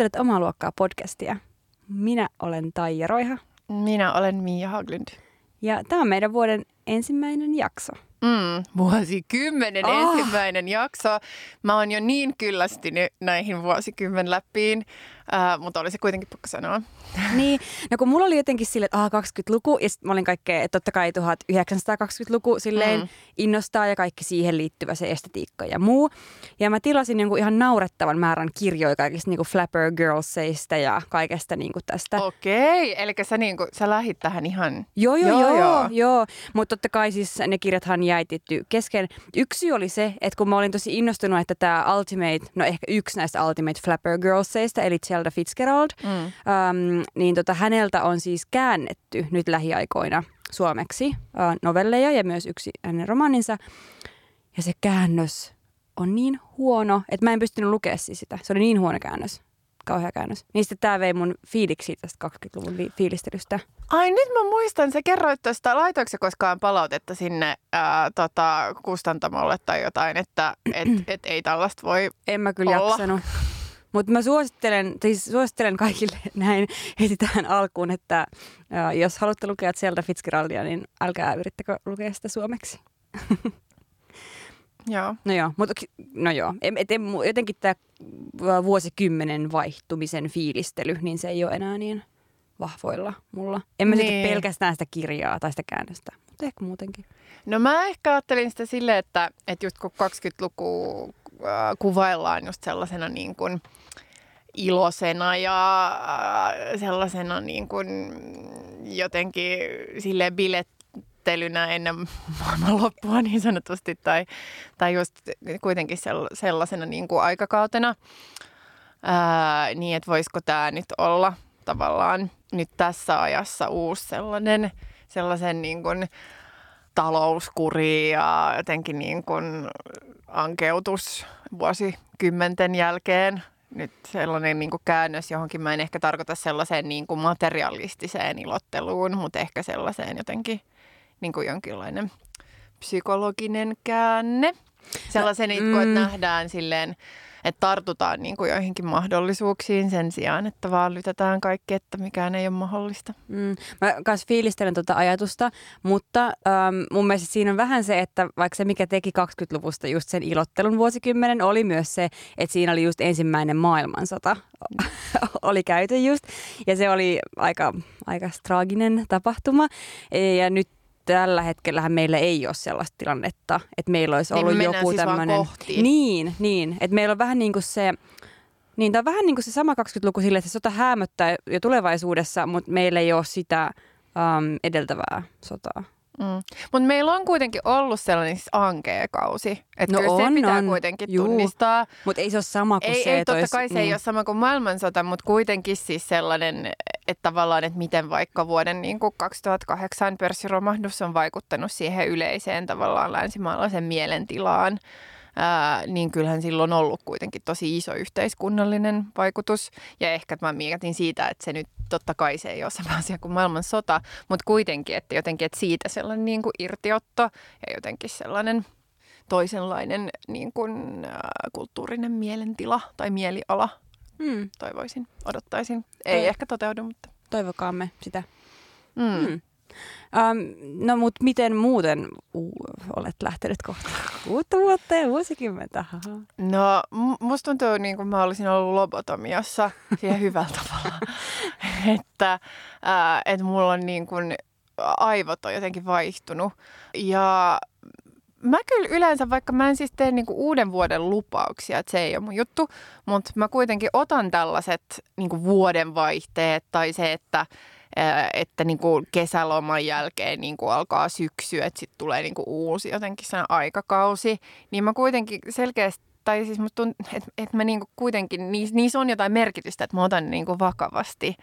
Kuuntelet omaa luokkaa podcastia. Minä olen Taija Roiha. Minä olen Mia Haglund. Ja tämä on meidän vuoden ensimmäinen jakso. Mm, vuosikymmenen oh. ensimmäinen jakso. Mä oon jo niin kyllästynyt näihin vuosikymmen läppiin, äh, mutta olisi kuitenkin pakko sanoa. Niin, no kun mulla oli jotenkin sille, että 20-luku ja sitten mä olin kaikkea, että totta kai 1920-luku silleen mm. innostaa ja kaikki siihen liittyvä se estetiikka ja muu. Ja mä tilasin jonkun ihan naurettavan määrän kirjoja kaikista niinku Flapper Girlsista ja kaikesta niinku tästä. Okei, eli sä, niinku, sä lähit tähän ihan... Joo, joo, joo, joo. joo. mutta totta kai siis ne kirjathan jäi tietty kesken. Yksi oli se, että kun mä olin tosi innostunut, että tämä Ultimate, no ehkä yksi näistä Ultimate Flapper Girlsista, eli Zelda Fitzgerald, mm. um, niin tota, häneltä on siis käännetty nyt lähiaikoina suomeksi uh, novelleja ja myös yksi hänen romaninsa. Ja se käännös on niin huono, että mä en pystynyt lukemaan siis sitä. Se oli niin huono käännös kauhea käännös. Niin sitten tämä vei mun fiiliksi tästä 20-luvun li- fiilistelystä. Ai nyt mä muistan, sä kerroit tuosta, laitoiko koskaan palautetta sinne ää, tota, kustantamolle tai jotain, että et, et ei tällaista voi En mä kyllä olla. jaksanut. Mutta mä suosittelen, siis suosittelen kaikille näin heti tähän alkuun, että jos haluatte lukea sieltä Fitzgeraldia, niin älkää yrittäkö lukea sitä suomeksi. Joo. No joo, mutta no joo. Et, et, jotenkin tämä vuosikymmenen vaihtumisen fiilistely, niin se ei ole enää niin vahvoilla mulla. En mä niin. pelkästään sitä kirjaa tai sitä käännöstä, mutta ehkä muutenkin. No mä ehkä ajattelin sitä silleen, että, että just kun 20-luku äh, kuvaillaan just sellaisena niin kuin ilosena ja äh, sellaisena niin kuin jotenkin sille bilet käsittelynä ennen maailmanloppua niin sanotusti tai, tai just kuitenkin sellaisena niin kuin aikakautena. Ää, niin, että voisiko tämä nyt olla tavallaan nyt tässä ajassa uusi sellainen, sellaisen niin kuin talouskuri ja jotenkin niin kuin ankeutus vuosikymmenten jälkeen nyt sellainen niin kuin käännös johonkin. Mä en ehkä tarkoita sellaiseen niin kuin materialistiseen ilotteluun, mutta ehkä sellaiseen jotenkin niin kuin jonkinlainen psykologinen käänne. Sellaisen, no, mm. että nähdään silleen, että tartutaan niin kuin joihinkin mahdollisuuksiin sen sijaan, että vaan lytetään kaikki, että mikään ei ole mahdollista. Mm. Mä kanssa fiilistelen tuota ajatusta, mutta ähm, mun mielestä siinä on vähän se, että vaikka se mikä teki 20-luvusta just sen ilottelun vuosikymmenen oli myös se, että siinä oli just ensimmäinen maailmansota oli käyty just ja se oli aika, aika traaginen tapahtuma ja nyt tällä hetkellä meillä ei ole sellaista tilannetta, että meillä olisi niin ollut niin joku siis tämmöinen... Niin, niin. Että meillä on vähän niin kuin se... Niin, tämä on vähän niin kuin se sama 20-luku sille, että se sota häämöttää jo tulevaisuudessa, mutta meillä ei ole sitä um, edeltävää sotaa. Mm. Mutta meillä on kuitenkin ollut sellainen siis kausi. Että no kyllä on, se pitää on. kuitenkin Juu. tunnistaa. Mutta ei se ole sama kuin ei, se, ei, totta kai se niin. ei ole sama kuin maailmansota, mutta kuitenkin siis sellainen, että tavallaan, että miten vaikka vuoden niin kuin 2008 pörssiromahdus on vaikuttanut siihen yleiseen tavallaan länsimaalaisen mielentilaan ää, niin kyllähän silloin on ollut kuitenkin tosi iso yhteiskunnallinen vaikutus. Ja ehkä mä mietin siitä, että se nyt totta kai se ei ole sama asia kuin maailmansota, mutta kuitenkin, että jotenkin että siitä sellainen niin kuin irtiotto ja jotenkin sellainen toisenlainen niin kuin, ää, kulttuurinen mielentila tai mieliala, hmm. toivoisin, odottaisin. Ei Toi... ehkä toteudu, mutta... Toivokaamme sitä. Mm. Hmm. Um, no mutta miten muuten uh, olet lähtenyt kohta uutta vuotta ja vuosikymmentä? No musta tuntuu niin kuin mä olisin ollut lobotomiassa siihen hyvällä tavalla. että äh, et mulla on niin kuin aivot on jotenkin vaihtunut. Ja mä kyllä yleensä, vaikka mä en siis tee niinku uuden vuoden lupauksia, että se ei ole mun juttu, mutta mä kuitenkin otan tällaiset niinku vuoden vaihteet tai se, että että niin kuin kesäloman jälkeen niin kuin alkaa syksy, että sitten tulee niin kuin uusi jotenkin sen aikakausi, niin mä kuitenkin selkeästi tai siis musta tunt, että, että mä niinku kuitenkin, niissä, on jotain merkitystä, että mä otan ne niinku vakavasti.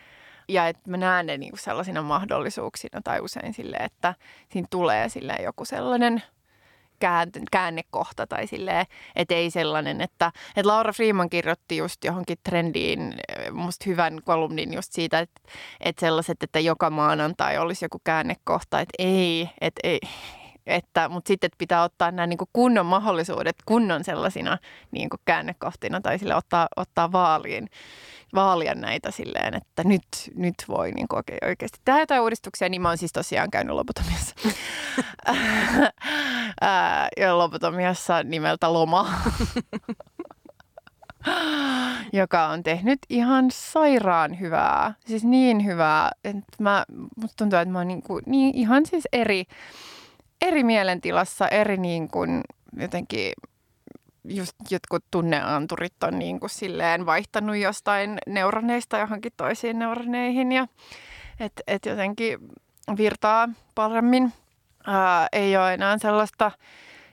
Ja että mä näen ne niinku sellaisina mahdollisuuksina tai usein silleen, että siinä tulee silleen joku sellainen – käännekohta tai silleen, että ei sellainen, että, että Laura Freeman kirjoitti just johonkin trendiin musta hyvän kolumnin just siitä, että, että sellaiset, että joka maanantai olisi joku käännekohta, että ei, että ei, että, mutta sitten että pitää ottaa nämä niin kunnon mahdollisuudet kunnon sellaisina niin käännekohtina tai sille ottaa, ottaa vaaliin. Vaalia näitä silleen, että nyt, nyt voi niin kuin oikein, oikeasti tehdä jotain uudistuksia, niin mä oon siis tosiaan käynyt lobotomiassa. ja lobotomiassa nimeltä Loma. joka on tehnyt ihan sairaan hyvää, siis niin hyvää, että mä, musta tuntuu, että mä oon niin kuin, niin ihan siis eri, eri mielentilassa, eri niin kuin jotenkin just jotkut tunneanturit on niin kuin silleen vaihtanut jostain neuroneista johonkin toisiin neuroneihin ja että et jotenkin virtaa paremmin. Ää, ei ole enää sellaista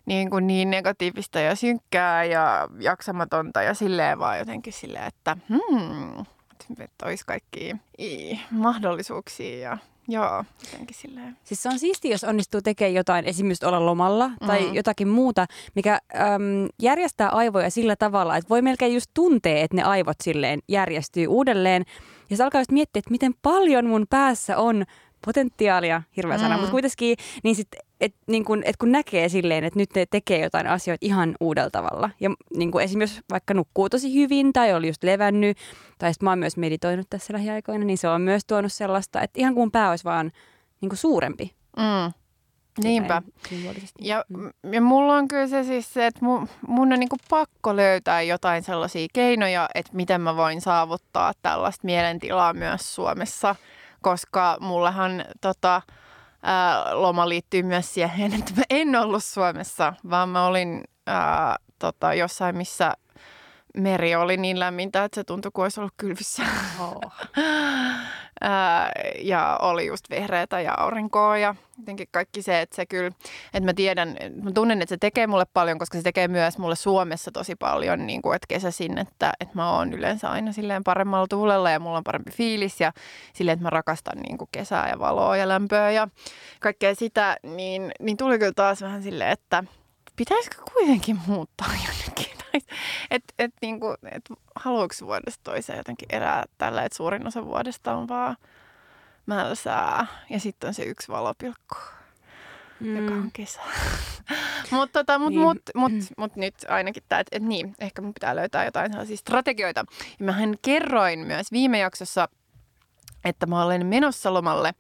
niin, kuin niin negatiivista ja synkkää ja jaksamatonta ja silleen vaan jotenkin silleen, että hmm, että olisi kaikki mahdollisuuksia ja Joo, jotenkin silleen. Siis se on siisti, jos onnistuu tekemään jotain, esimerkiksi olla lomalla tai mm-hmm. jotakin muuta, mikä äm, järjestää aivoja sillä tavalla, että voi melkein just tuntea, että ne aivot silleen järjestyy uudelleen. Ja se alkaa just miettiä, että miten paljon mun päässä on potentiaalia, hirveä sana, mm. mutta kuitenkin niin sit, et, niin kun, et kun näkee silleen, että nyt ne tekee jotain asioita ihan uudella tavalla. Ja niin kun esimerkiksi vaikka nukkuu tosi hyvin tai oli just levännyt, tai sitten mä oon myös meditoinut tässä lähiaikoina, niin se on myös tuonut sellaista, että ihan kuin pää olisi vaan niin kuin suurempi. Mm. Niinpä. Ja, mm. ja mulla on kyllä se siis se, että mun, mun on niinku pakko löytää jotain sellaisia keinoja, että miten mä voin saavuttaa tällaista mielentilaa myös Suomessa – koska mullahan tota, ää, loma liittyy myös siihen, että mä en ollut Suomessa, vaan mä olin ää, tota, jossain, missä meri oli niin lämmintä, että se tuntui kuin olisi ollut kylvyssä. Oh. ja oli just vehreätä ja aurinkoa ja jotenkin kaikki se, että se kyllä, että mä tiedän, mä tunnen, että se tekee mulle paljon, koska se tekee myös mulle Suomessa tosi paljon, niin kuin, että kesäsin, että, että mä oon yleensä aina silleen paremmalla tuulella ja mulla on parempi fiilis ja silleen, että mä rakastan niin kuin kesää ja valoa ja lämpöä ja kaikkea sitä, niin, niin tuli kyllä taas vähän silleen, että pitäisikö kuitenkin muuttaa jonnekin että et, niinku, et haluatko vuodesta toiseen jotenkin erää tällä, että suurin osa vuodesta on vaan mälsää ja sitten on se yksi valopilkku, mm. joka on kesä. mutta tota, mut, niin. mut, mut, mm. mut nyt ainakin tämä, että et niin, ehkä mun pitää löytää jotain sellaisia strategioita. Ja mähän kerroin myös viime jaksossa, että mä olen menossa lomalle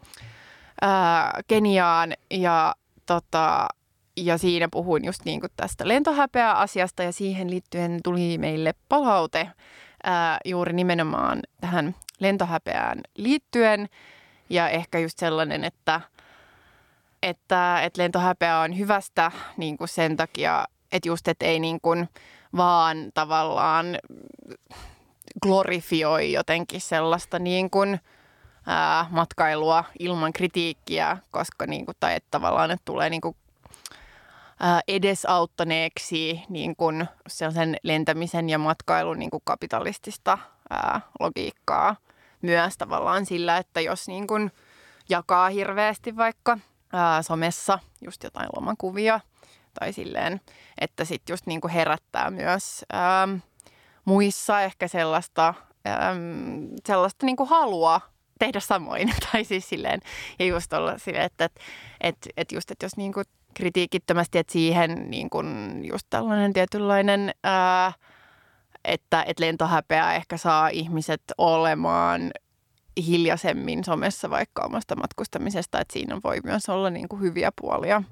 ää, Keniaan ja tota, ja siinä puhuin just niin kuin tästä lentohäpeä-asiasta ja siihen liittyen tuli meille palaute ää, juuri nimenomaan tähän lentohäpeään liittyen. Ja ehkä just sellainen, että, että, että lentohäpeä on hyvästä niin kuin sen takia, että just, että ei niin kuin vaan tavallaan glorifioi jotenkin sellaista niin kuin, ää, matkailua ilman kritiikkiä, koska niin kuin, tai että tavallaan että tulee niin kuin edesauttaneeksi niin kuin sellaisen lentämisen ja matkailun niin kuin kapitalistista ää, logiikkaa myös tavallaan sillä, että jos niin kuin jakaa hirveästi vaikka ää, somessa just jotain lomakuvia tai silleen, että sitten just niin kuin herättää myös ää, muissa ehkä sellaista, ää, sellaista niin kuin halua tehdä samoin. tai siis silleen, ja just olla silleen, että, että, että, että just, että jos niin kuin kritiikittömästi, että siihen niin kuin just tällainen tietynlainen, ää, että, että lentohäpeä ehkä saa ihmiset olemaan hiljaisemmin somessa vaikka omasta matkustamisesta, että siinä voi myös olla niin kuin hyviä puolia.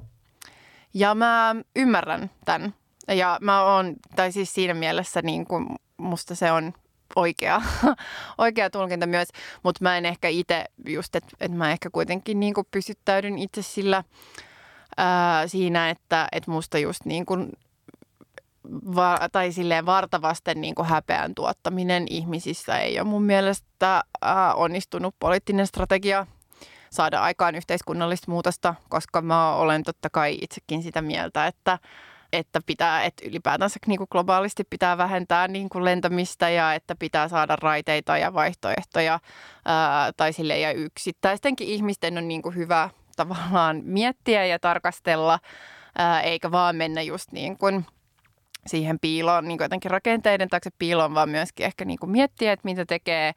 Ja mä ymmärrän tämän. Ja mä oon, tai siis siinä mielessä niin kuin musta se on oikea, oikea tulkinta myös, mutta mä en ehkä itse just, että, että mä ehkä kuitenkin niin kuin pysyttäydyn itse sillä ää, siinä, että, että musta just niin kuin va, tai silleen vartavasten niin kuin häpeän tuottaminen ihmisissä ei ole mun mielestä ää, onnistunut poliittinen strategia saada aikaan yhteiskunnallista muutosta, koska mä olen totta kai itsekin sitä mieltä, että että pitää, että ylipäätänsä niin kuin globaalisti pitää vähentää niin kuin lentämistä ja että pitää saada raiteita ja vaihtoehtoja ää, tai sille ja yksittäistenkin ihmisten on niin kuin hyvä tavallaan miettiä ja tarkastella, ää, eikä vaan mennä just niin kuin siihen piiloon, niin jotenkin rakenteiden taakse piiloon, vaan myöskin ehkä niin kuin miettiä, että mitä tekee.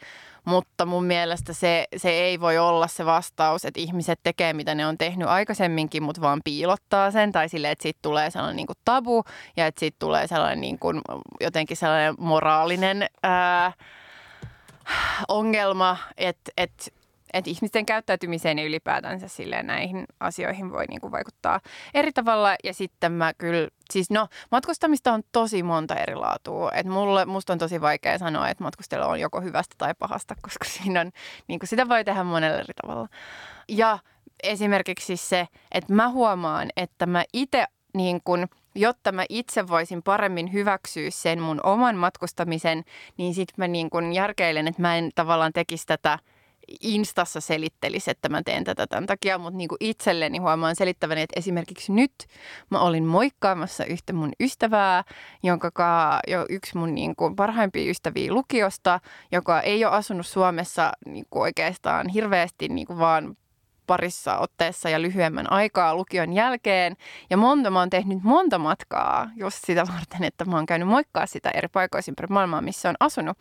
Mutta mun mielestä se, se ei voi olla se vastaus, että ihmiset tekee, mitä ne on tehnyt aikaisemminkin, mutta vaan piilottaa sen. Tai sille, että siitä tulee sellainen niin kuin tabu ja että siitä tulee sellainen niin kuin, jotenkin sellainen moraalinen... Ää, ongelma, että et, et ihmisten käyttäytymiseen ja ylipäätänsä silleen näihin asioihin voi niinku vaikuttaa eri tavalla. Ja sitten mä kyllä, siis no matkustamista on tosi monta eri laatua. Et mulle, musta on tosi vaikea sanoa, että matkustelu on joko hyvästä tai pahasta, koska siinä on, niinku sitä voi tehdä monella eri tavalla. Ja esimerkiksi se, että mä huomaan, että mä itse niin kun, jotta mä itse voisin paremmin hyväksyä sen mun oman matkustamisen, niin sitten mä niin kun järkeilen, että mä en tavallaan tekisi tätä Instassa selittelisi, että mä teen tätä tämän takia, mutta niin kuin itselleni huomaan selittäväni, että esimerkiksi nyt mä olin moikkaamassa yhtä mun ystävää, jonka jo yksi mun niin kuin parhaimpia ystäviä lukiosta, joka ei ole asunut Suomessa niin kuin oikeastaan hirveästi niin kuin vaan parissa otteessa ja lyhyemmän aikaa lukion jälkeen. Ja monta, mä oon tehnyt monta matkaa just sitä varten, että mä oon käynyt moikkaa sitä eri paikoissa ympäri maailmaa, missä on asunut.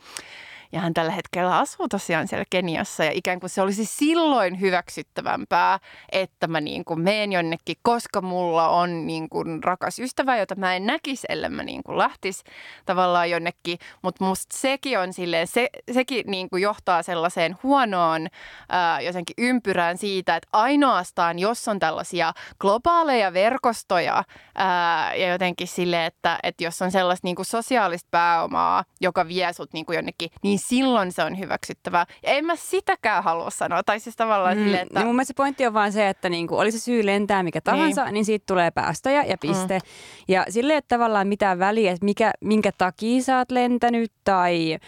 Ja hän tällä hetkellä asuu tosiaan siellä Keniassa ja ikään kuin se olisi silloin hyväksyttävämpää, että mä niin kuin meen jonnekin, koska mulla on niin kuin rakas ystävä, jota mä en näkisi, ellei mä niin kuin lähtisi tavallaan jonnekin. Mutta musta sekin on silleen, se, sekin niin kuin johtaa sellaiseen huonoon ää, jotenkin ympyrään siitä, että ainoastaan jos on tällaisia globaaleja verkostoja ää, ja jotenkin sille, että, että jos on sellaista niin kuin sosiaalista pääomaa, joka vie sut niin kuin jonnekin, niin silloin se on hyväksyttävää. Ja en mä sitäkään halua sanoa. Tai siis tavallaan mm, sille, että... Niin mun mielestä se pointti on vaan se, että niinku, oli se syy lentää mikä tahansa, niin, niin siitä tulee päästöjä ja piste. Mm. Ja sille ei ole tavallaan mitään väliä, että mikä, minkä takia sä oot lentänyt tai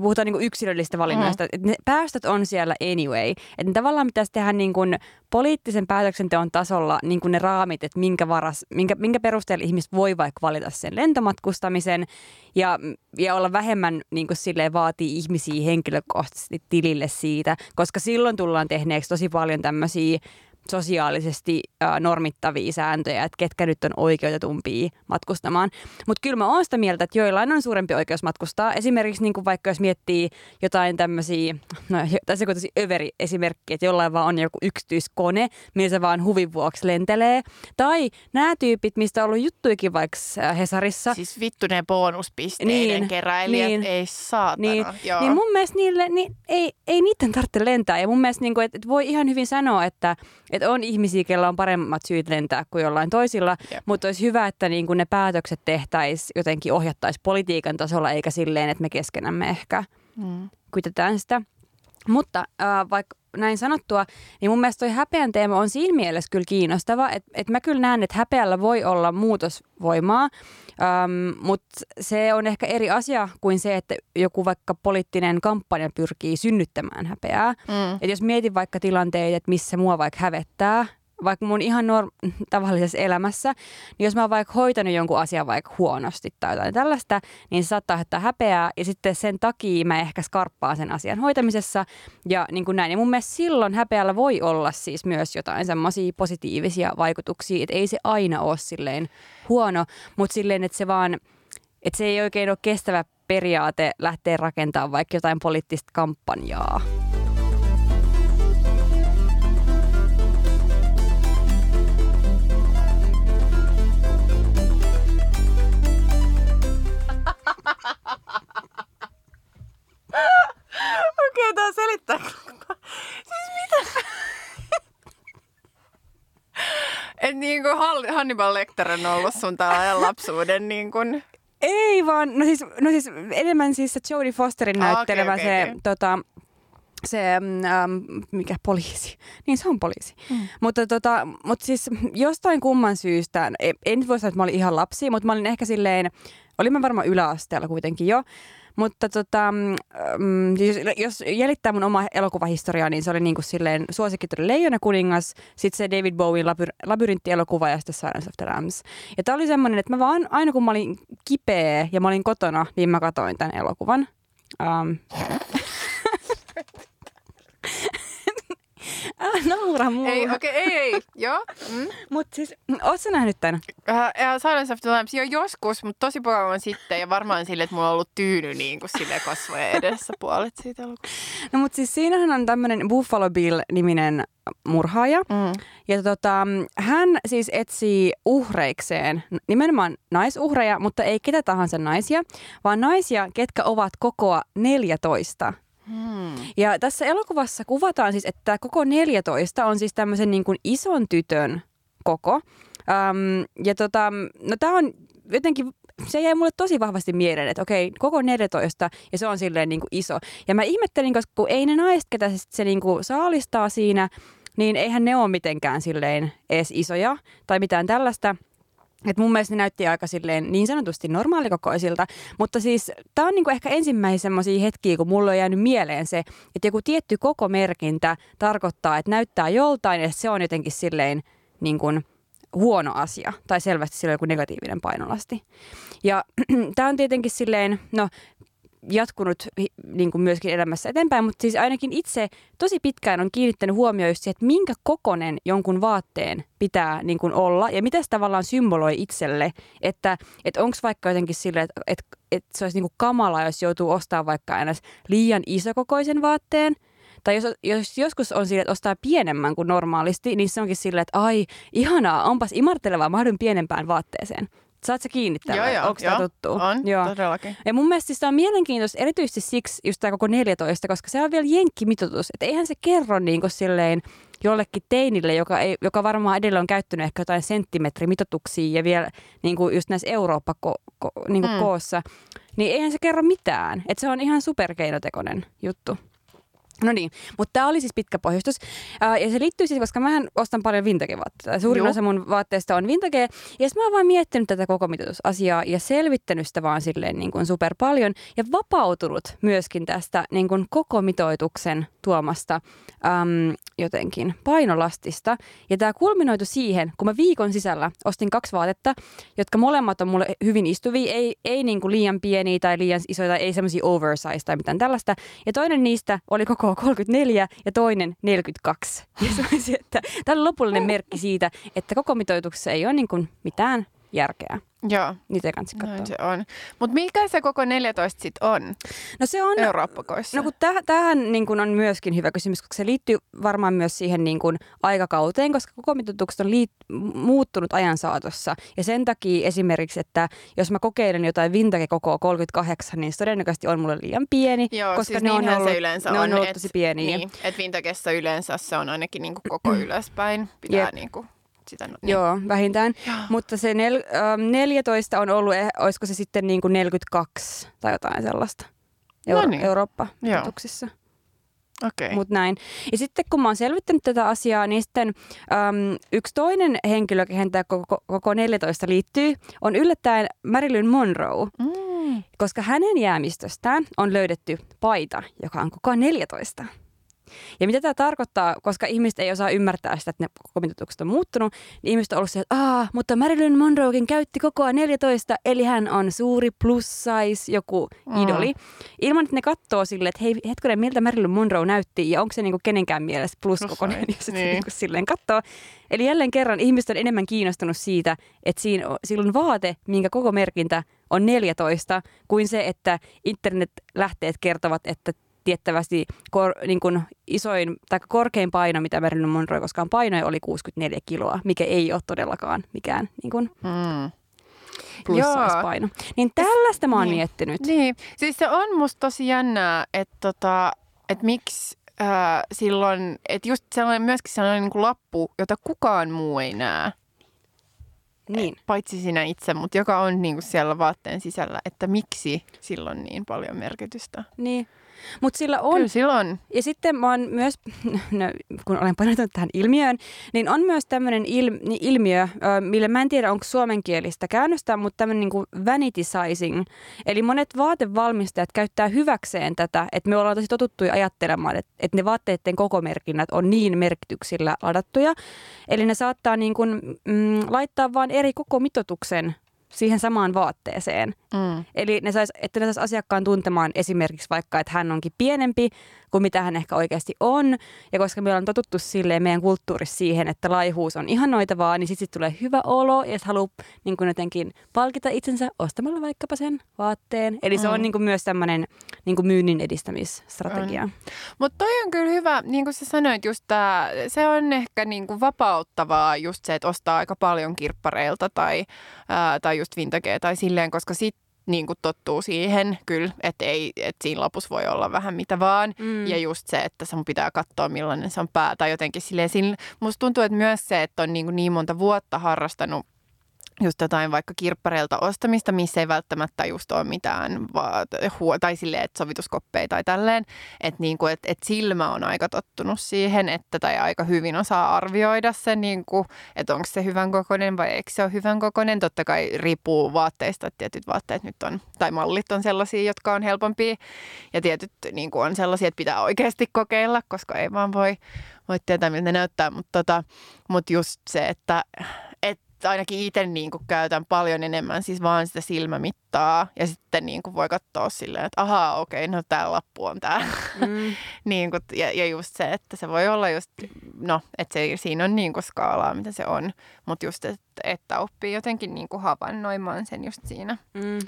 puhutaan niin yksilöllistä valinnoista, mm. että ne päästöt on siellä anyway. Että ne tavallaan pitäisi tehdä niin kuin poliittisen päätöksenteon tasolla niin kuin ne raamit, että minkä, varas, minkä, minkä perusteella ihmiset voi vaikka valita sen lentomatkustamisen ja, ja olla vähemmän niin kuin silleen vaatii ihmisiä henkilökohtaisesti tilille siitä, koska silloin tullaan tehneeksi tosi paljon tämmöisiä sosiaalisesti äh, normittavia sääntöjä, että ketkä nyt on oikeutetumpia matkustamaan. Mutta kyllä mä oon sitä mieltä, että joillain on suurempi oikeus matkustaa. Esimerkiksi niin vaikka jos miettii jotain tämmöisiä, no tässä on tosi överi esimerkki, että jollain vaan on joku yksityiskone, millä se vaan huvin vuoksi lentelee. Tai nämä tyypit, mistä on ollut juttuikin vaikka Hesarissa. Siis vittu ne bonuspisteiden niin, keräilijät, niin, ei saatana. Niin, Joo. niin mun mielestä niille, niin ei, ei niiden tarvitse lentää. Ja mun mielestä, niin kuin, että voi ihan hyvin sanoa, että että on ihmisiä, kellä on paremmat syyt lentää kuin jollain toisilla, yep. mutta olisi hyvä, että niin kuin ne päätökset tehtäisiin jotenkin ohjattaisiin politiikan tasolla, eikä silleen, että me keskenämme ehkä mm. kuitetään sitä. Mutta äh, vaikka näin sanottua, niin mun mielestä toi häpeän teema on siinä mielessä kyllä kiinnostava, että, että mä kyllä näen, että häpeällä voi olla muutosvoimaa, ähm, mutta se on ehkä eri asia kuin se, että joku vaikka poliittinen kampanja pyrkii synnyttämään häpeää. Mm. Et jos mietin vaikka tilanteita, että missä mua vaikka hävettää, vaikka mun ihan norm- tavallisessa elämässä, niin jos mä oon vaikka hoitanut jonkun asian vaikka huonosti tai jotain tällaista, niin se saattaa aiheuttaa häpeää ja sitten sen takia mä ehkä skarppaan sen asian hoitamisessa ja niin kuin näin. Ja mun mielestä silloin häpeällä voi olla siis myös jotain semmoisia positiivisia vaikutuksia, että ei se aina ole silleen huono, mutta silleen, että se vaan, että se ei oikein ole kestävä periaate lähteä rakentamaan vaikka jotain poliittista kampanjaa. Okay, tää selittää. siis mitä? Et niinku Hannibal Lecter on ollut sun tällainen lapsuuden niin kuin... Ei vaan, no siis, no siis enemmän siis se Jodie Fosterin näyttelemä okay, okay, se okay. Tota, se, ähm, mikä poliisi, niin se on poliisi. Mm. Mutta, tota, mutta siis jostain kumman syystä, en, en voi sanoa, että mä olin ihan lapsi, mutta mä olin ehkä silleen, olin mä varmaan yläasteella kuitenkin jo, mutta tota, mm, jos, jos jäljittää mun oma elokuvahistoriaa, niin se oli niin kuin silleen suosikki tuli Leijona kuningas, sitten se David Bowie labyr- labyrintielokuva ja sitten Silence of the Lambs. Ja tämä oli semmoinen, että mä vaan aina kun mä olin kipeä ja mä olin kotona, niin mä katoin tämän elokuvan. Um, Älä naura mua. Ei, okei, okay, ei, ei, joo. Mm. Mut siis, oot sä nähnyt tän? Uh, uh, Silence of the Lambs, jo joskus, mutta tosi paljon sitten ja varmaan sille, että mulla on ollut tyyny niin kuin sille kasvojen edessä puolet siitä elokuvasta. No mut siis siinähän on tämmönen Buffalo Bill-niminen murhaaja. Mm. Ja tota, hän siis etsii uhreikseen nimenomaan naisuhreja, mutta ei ketä tahansa naisia, vaan naisia, ketkä ovat kokoa 14 Hmm. Ja tässä elokuvassa kuvataan siis, että koko 14 on siis tämmöisen niin kuin ison tytön koko. Um, ja tota, no tämä on jotenkin se jäi mulle tosi vahvasti mieleen, että okei, koko 14 ja se on silleen niin kuin iso. Ja mä ihmettelin, koska kun ei ne naiset, ketä se, niin kuin saalistaa siinä, niin eihän ne ole mitenkään silleen edes isoja tai mitään tällaista. Et mun mielestä ne näytti aika silleen niin sanotusti normaalikokoisilta, mutta siis tämä on niinku ehkä ensimmäisiä semmoisia hetkiä, kun mulla on jäänyt mieleen se, että joku tietty koko merkintä tarkoittaa, että näyttää joltain ja se on jotenkin silleen niin kuin huono asia tai selvästi sillä joku negatiivinen painolasti. Ja tämä on tietenkin silleen, no jatkunut niin kuin myöskin elämässä eteenpäin, mutta siis ainakin itse tosi pitkään on kiinnittänyt huomioon just siihen, että minkä kokonen jonkun vaatteen pitää niin kuin olla ja mitä se tavallaan symboloi itselle, että, että onko vaikka jotenkin silleen, että, että, että se olisi niin kuin kamala, jos joutuu ostamaan vaikka aina liian isokokoisen vaatteen, tai jos, jos joskus on sille, että ostaa pienemmän kuin normaalisti, niin se onkin silleen, että ai, ihanaa, onpas imartelevaa mahdollisimman pienempään vaatteeseen. Saat sä kiinni Joo, joo, Onko tämä tuttu? On, joo. todellakin. Ja mun mielestä siis on mielenkiintoista erityisesti siksi just tämä koko 14, koska se on vielä jenkkimitoitus. Että eihän se kerro niin kuin silleen jollekin teinille, joka, ei, joka varmaan edelleen on käyttänyt ehkä jotain senttimetrimitoituksia ja vielä niin kuin just näissä Eurooppa-koossa, niin mm. koossa, niin eihän se kerro mitään. Että se on ihan superkeinotekoinen juttu. No niin, mutta tämä oli siis pitkä pohjustus. Ää, ja se liittyy siis, koska mä ostan paljon vintage-vaatteita. Suurin Joo. osa mun vaatteista on vintage. Ja mä oon vaan miettinyt tätä koko mitoitusasiaa ja selvittänyt sitä vaan silleen niin kuin super paljon. Ja vapautunut myöskin tästä niin kuin koko mitoituksen tuomasta äm, jotenkin painolastista. Ja tämä kulminoitu siihen, kun mä viikon sisällä ostin kaksi vaatetta, jotka molemmat on mulle hyvin istuvia. Ei, ei niin kuin liian pieniä tai liian isoja tai ei semmoisia oversize tai mitään tällaista. Ja toinen niistä oli koko 34 ja toinen 42. Ja se että tämä oli lopullinen merkki siitä, että koko mitoituksessa ei ole niin kuin mitään järkeä. Joo. Niitä ei kannata katsoa. se on. Mutta mikä se koko 14 sitten on? No se on... Eurooppakoissa. No kun täh, tähän niin kun on myöskin hyvä kysymys, koska se liittyy varmaan myös siihen niin kun aikakauteen, koska koko mitoitukset on liit- muuttunut ajan saatossa. Ja sen takia esimerkiksi, että jos mä kokeilen jotain vintage koko 38, niin se todennäköisesti on mulle liian pieni. Joo, koska siis ne on ollut, se yleensä ne on, on ollut et, tosi pieniä. Niin, että vintagessa yleensä se on ainakin niin koko ylöspäin. Pitää yep. niin kuin sitä. Niin. Joo, vähintään. Joo. Mutta se nel, äh, 14 on ollut, eh, olisiko se sitten niin kuin 42 tai jotain sellaista Euro- no niin. Eurooppa-tuksissa. Okay. Mut näin. Ja sitten kun mä oon selvittänyt tätä asiaa, niin sitten äm, yksi toinen henkilö, kehen tämä koko, koko 14 liittyy, on yllättäen Marilyn Monroe. Mm. Koska hänen jäämistöstään on löydetty paita, joka on koko 14. Ja mitä tämä tarkoittaa, koska ihmiset ei osaa ymmärtää sitä, että ne komitoitukset on muuttunut, niin ihmiset on ollut se, että Aa, mutta Marilyn Monroekin käytti kokoa 14, eli hän on suuri plus size joku mm. idoli. Ilman, että ne katsoo silleen, että hei, hetkinen, miltä Marilyn Monroe näytti ja onko se niinku kenenkään pluskokoinen, plus jos niin. niinku silleen katsoo. Eli jälleen kerran ihmiset on enemmän kiinnostunut siitä, että siinä on, silloin vaate, minkä koko merkintä on 14, kuin se, että internet-lähteet kertovat, että tiettävästi kor, niin kuin isoin tai korkein paino, mitä Marilyn Monroe koskaan painoi, oli 64 kiloa, mikä ei ole todellakaan mikään niin kuin, mm. paino. Niin tällaista mä oon niin. miettinyt. Niin, siis se on musta tosi jännää, että tota, et miksi äh, silloin, että just sellainen, myöskin sellainen niin kuin lappu, jota kukaan muu ei näe. Niin. Paitsi sinä itse, mutta joka on niin kuin siellä vaatteen sisällä, että miksi silloin niin paljon merkitystä. Niin. Mutta sillä on. Kyllä sillä on. Ja sitten mä oon myös, no, kun olen paneutunut tähän ilmiöön, niin on myös tämmöinen il, niin ilmiö, millä mä en tiedä, onko suomenkielistä käännöstä, mutta tämmöinen niin vanity sizing. Eli monet vaatevalmistajat käyttää hyväkseen tätä, että me ollaan tosi totuttuja ajattelemaan, että, että ne vaatteiden kokomerkinnät on niin merkityksillä ladattuja. Eli ne saattaa niin kuin, mm, laittaa vain eri koko mitotuksen siihen samaan vaatteeseen. Mm. Eli ne sais, että ne sais asiakkaan tuntemaan esimerkiksi vaikka, että hän onkin pienempi kuin mitä hän ehkä oikeasti on. Ja koska me ollaan totuttu silleen meidän kulttuurissa siihen, että laihuus on ihanoitavaa, niin sitten sit tulee hyvä olo ja haluaa niin kuin jotenkin palkita itsensä ostamalla vaikkapa sen vaatteen. Eli se mm. on niin kuin myös tämmöinen niin kuin myynnin edistämisstrategia. Mutta toi on kyllä hyvä, niin kuin sä sanoit, just tää, se on ehkä niin kuin vapauttavaa just se, että ostaa aika paljon kirppareilta tai, ää, tai just vintagea tai silleen, koska sit niin kuin tottuu siihen kyllä, että, ei, että siinä lopussa voi olla vähän mitä vaan. Mm. Ja just se, että sun pitää katsoa millainen se on pää tai jotenkin silleen. Sillä, musta tuntuu, että myös se, että on niin, kuin niin monta vuotta harrastanut just jotain vaikka kirppareilta ostamista, missä ei välttämättä just ole mitään, va- tai silleen, että sovituskoppeja tai tälleen. Että niinku, et, et silmä on aika tottunut siihen, että tai aika hyvin osaa arvioida sen, niinku, että onko se hyvän kokoinen vai eikö se ole hyvän kokoinen. Totta kai riippuu vaatteista, että tietyt vaatteet nyt on, tai mallit on sellaisia, jotka on helpompia. Ja tietyt niinku, on sellaisia, että pitää oikeasti kokeilla, koska ei vaan voi, voi tietää, miltä ne näyttää. Mutta tota, mut just se, että ainakin itse niin kuin käytän paljon enemmän siis vaan sitä silmämittaa ja sitten niin kuin voi katsoa silleen, että ahaa, okei, no tämä lappu on tämä. Mm. niin kuin, ja, ja just se, että se voi olla just, no, että se, siinä on niin kuin skaalaa, mitä se on, mutta just, että, että oppii jotenkin niin kuin havainnoimaan sen just siinä. Mm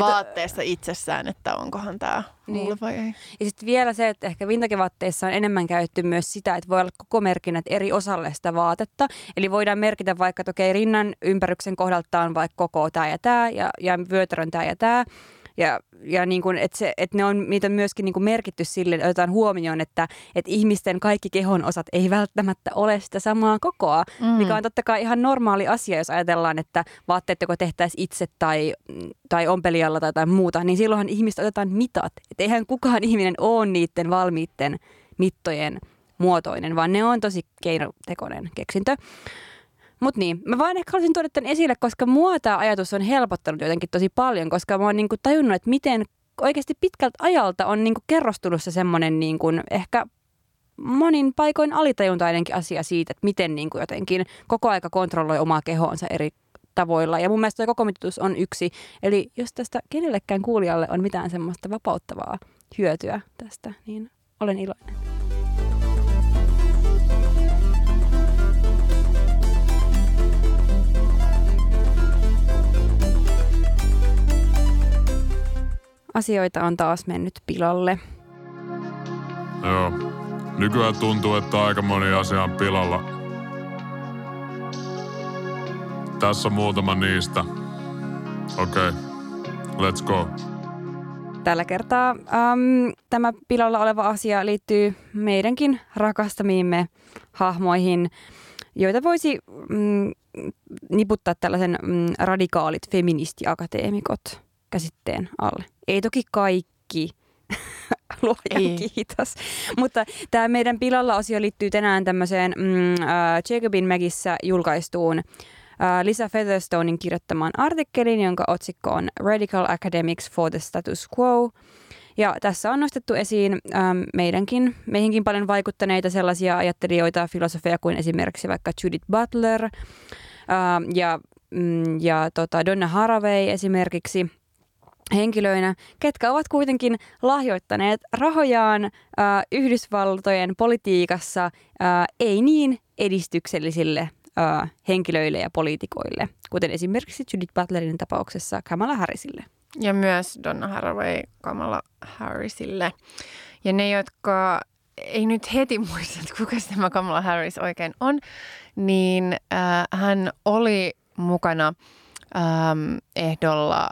vaatteessa itsessään, että onkohan tämä niin. mulle vai ei. Ja sitten vielä se, että ehkä vintagevaatteissa on enemmän käytetty myös sitä, että voi olla koko merkinnät eri osalle sitä vaatetta. Eli voidaan merkitä vaikka, että okei, rinnan ympäryksen kohdalta on vaikka koko tämä ja tämä ja, ja vyötärön tämä ja tämä. Ja, ja niin kuin, että, se, että ne on, niitä on myöskin niin kuin merkitty sille, että otetaan huomioon, että, että ihmisten kaikki kehon osat ei välttämättä ole sitä samaa kokoa, mm. mikä on totta kai ihan normaali asia, jos ajatellaan, että vaatteet joko tehtäisiin itse tai, tai ompelijalla tai jotain muuta, niin silloinhan ihmistä otetaan mitat. Että eihän kukaan ihminen ole niiden valmiitten mittojen muotoinen, vaan ne on tosi keinotekoinen keksintö. Mutta niin, mä vaan ehkä haluaisin tuoda tämän esille, koska mua tämä ajatus on helpottanut jotenkin tosi paljon, koska mä oon niinku tajunnut, että miten oikeasti pitkältä ajalta on niinku kerrostunut se semmoinen niinku ehkä monin paikoin alitajuntainenkin asia siitä, että miten niinku jotenkin koko aika kontrolloi omaa kehoonsa eri tavoilla. Ja mun mielestä koko on yksi. Eli jos tästä kenellekään kuulijalle on mitään semmoista vapauttavaa hyötyä tästä, niin olen iloinen. Asioita on taas mennyt pilalle. Joo. Nykyään tuntuu, että aika moni asia on pilalla. Tässä on muutama niistä. Okei, okay. let's go. Tällä kertaa äm, tämä pilalla oleva asia liittyy meidänkin rakastamiimme hahmoihin, joita voisi mm, niputtaa tällaisen mm, radikaalit feministiakateemikot käsitteen alle. Ei toki kaikki, luojan Ei. kiitos. Mutta tämä meidän pilalla osio liittyy tänään tämmöiseen mm, äh, Jacobin Magissä julkaistuun äh, Lisa Featherstonein kirjoittamaan artikkelin, jonka otsikko on Radical Academics for the Status Quo. Ja tässä on nostettu esiin ähm, meidänkin, meihinkin paljon vaikuttaneita sellaisia ajattelijoita, filosofeja kuin esimerkiksi vaikka Judith Butler äh, ja, mm, ja tota Donna Haraway esimerkiksi – henkilöinä, ketkä ovat kuitenkin lahjoittaneet rahojaan äh, Yhdysvaltojen politiikassa äh, ei niin edistyksellisille äh, henkilöille ja poliitikoille, kuten esimerkiksi Judith Butlerin tapauksessa Kamala Harrisille. Ja myös Donna Haraway Kamala Harrisille. Ja ne, jotka ei nyt heti muista, että kuka tämä Kamala Harris oikein on, niin äh, hän oli mukana ähm, ehdolla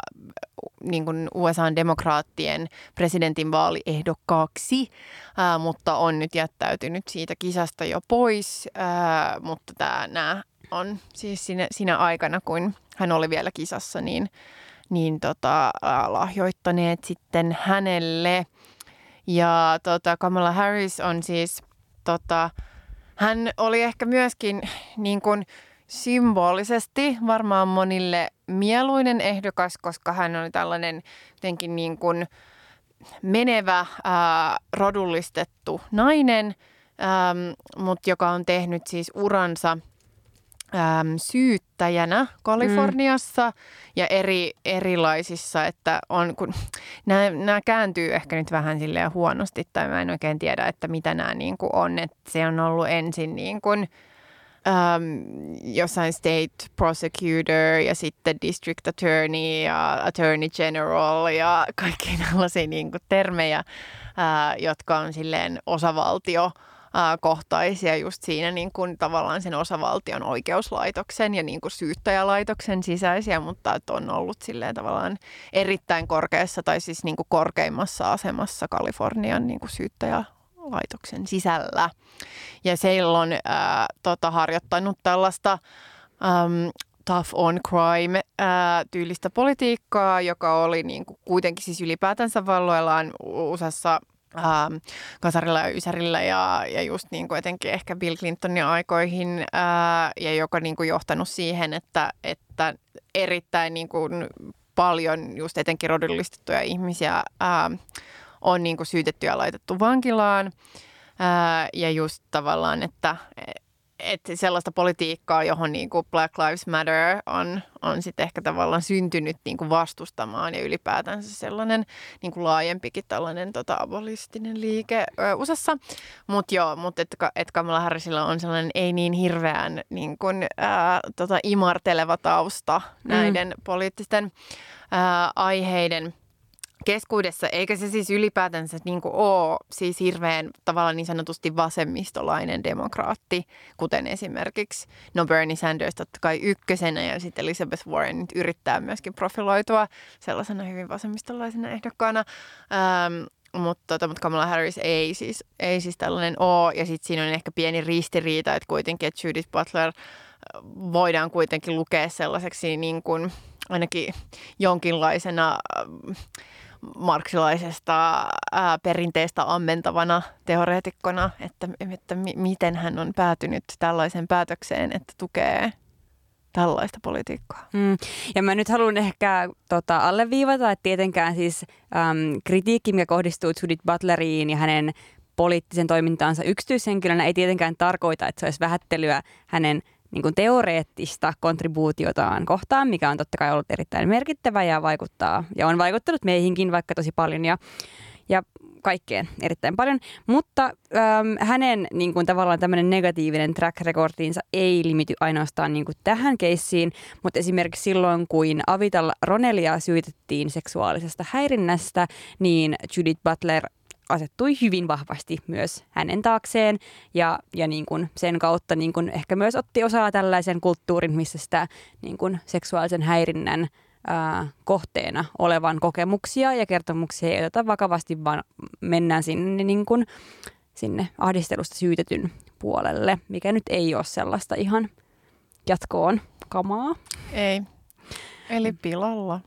niin kuin USA-demokraattien presidentin vaaliehdokkaaksi, ää, mutta on nyt jättäytynyt siitä kisasta jo pois. Ää, mutta tämä, nämä on siis siinä, siinä aikana, kun hän oli vielä kisassa, niin, niin tota, lahjoittaneet sitten hänelle. Ja tota, Kamala Harris on siis, tota, hän oli ehkä myöskin niin kuin, symbolisesti varmaan monille mieluinen ehdokas, koska hän on tällainen jotenkin niin kuin menevä, ää, rodullistettu nainen, äm, mutta joka on tehnyt siis uransa äm, syyttäjänä Kaliforniassa mm. ja eri, erilaisissa, että on, kun nämä, nämä kääntyy ehkä nyt vähän silleen huonosti tai mä en oikein tiedä, että mitä nämä niin kuin on, että se on ollut ensin niin kuin – um, jossain state prosecutor ja sitten district attorney ja attorney general ja kaikki tällaisia niin kuin termejä, uh, jotka on silleen osavaltio kohtaisia just siinä niin kuin tavallaan sen osavaltion oikeuslaitoksen ja niin kuin syyttäjälaitoksen sisäisiä, mutta että on ollut silleen tavallaan erittäin korkeassa tai siis niin kuin korkeimmassa asemassa Kalifornian niin kuin syyttäjälaitoksen sisällä. Ja silloin ää, tota, harjoittanut tällaista äm, tough on crime ää, tyylistä politiikkaa, joka oli niin kuin kuitenkin siis ylipäätänsä valloillaan useassa ähm, kasarilla ja ysärillä ja, ja just niin kuin etenkin ehkä Bill Clintonin aikoihin ää, ja joka niin kuin johtanut siihen, että, että erittäin niin kuin paljon just etenkin rodullistettuja ihmisiä ää, on niin kuin syytetty ja laitettu vankilaan. Ää, ja just tavallaan, että että sellaista politiikkaa, johon niin kuin Black Lives Matter on, on sitten ehkä tavallaan syntynyt niin kuin vastustamaan ja ylipäätänsä sellainen niin kuin laajempikin tällainen tota, abolistinen liike ö, USAssa. Mutta joo, mutta että et Kamala Harrisilla on sellainen ei niin hirveän niin kuin, ää, tota, imarteleva tausta mm. näiden poliittisten ää, aiheiden – keskuudessa, eikä se siis ylipäätänsä niin kuin ole siis hirveän tavallaan niin sanotusti vasemmistolainen demokraatti, kuten esimerkiksi no Bernie Sanders totta kai ykkösenä ja sitten Elizabeth Warren nyt yrittää myöskin profiloitua sellaisena hyvin vasemmistolaisena ehdokkaana. Ähm, mutta, tota, mutta Kamala Harris ei siis, ei siis tällainen ole. Ja sitten siinä on ehkä pieni ristiriita, että kuitenkin että Judith Butler äh, voidaan kuitenkin lukea sellaiseksi niin kuin ainakin jonkinlaisena äh, marksilaisesta ää, perinteestä ammentavana teoreetikkona, että, että mi- miten hän on päätynyt tällaiseen päätökseen, että tukee tällaista politiikkaa. Mm. Ja mä nyt haluan ehkä tota, alleviivata, että tietenkään siis äm, kritiikki, mikä kohdistuu Judith Butleriin ja hänen poliittisen toimintaansa yksityishenkilönä, ei tietenkään tarkoita, että se olisi vähättelyä hänen niin kuin teoreettista kontribuutiotaan kohtaan, mikä on totta kai ollut erittäin merkittävä ja vaikuttaa ja on vaikuttanut meihinkin vaikka tosi paljon ja, ja kaikkeen erittäin paljon. Mutta äm, hänen niin kuin, tavallaan tämmöinen negatiivinen track recordinsa ei limity ainoastaan niin kuin, tähän keissiin, mutta esimerkiksi silloin, kun Avital Ronelia syytettiin seksuaalisesta häirinnästä, niin Judith Butler asettui hyvin vahvasti myös hänen taakseen ja, ja niin kuin sen kautta niin kuin ehkä myös otti osaa tällaisen kulttuurin, missä sitä niin kuin seksuaalisen häirinnän ää, kohteena olevan kokemuksia ja kertomuksia ei oteta vakavasti, vaan mennään sinne, niin kuin, sinne ahdistelusta syytetyn puolelle, mikä nyt ei ole sellaista ihan jatkoon kamaa. Ei. Eli pilalla.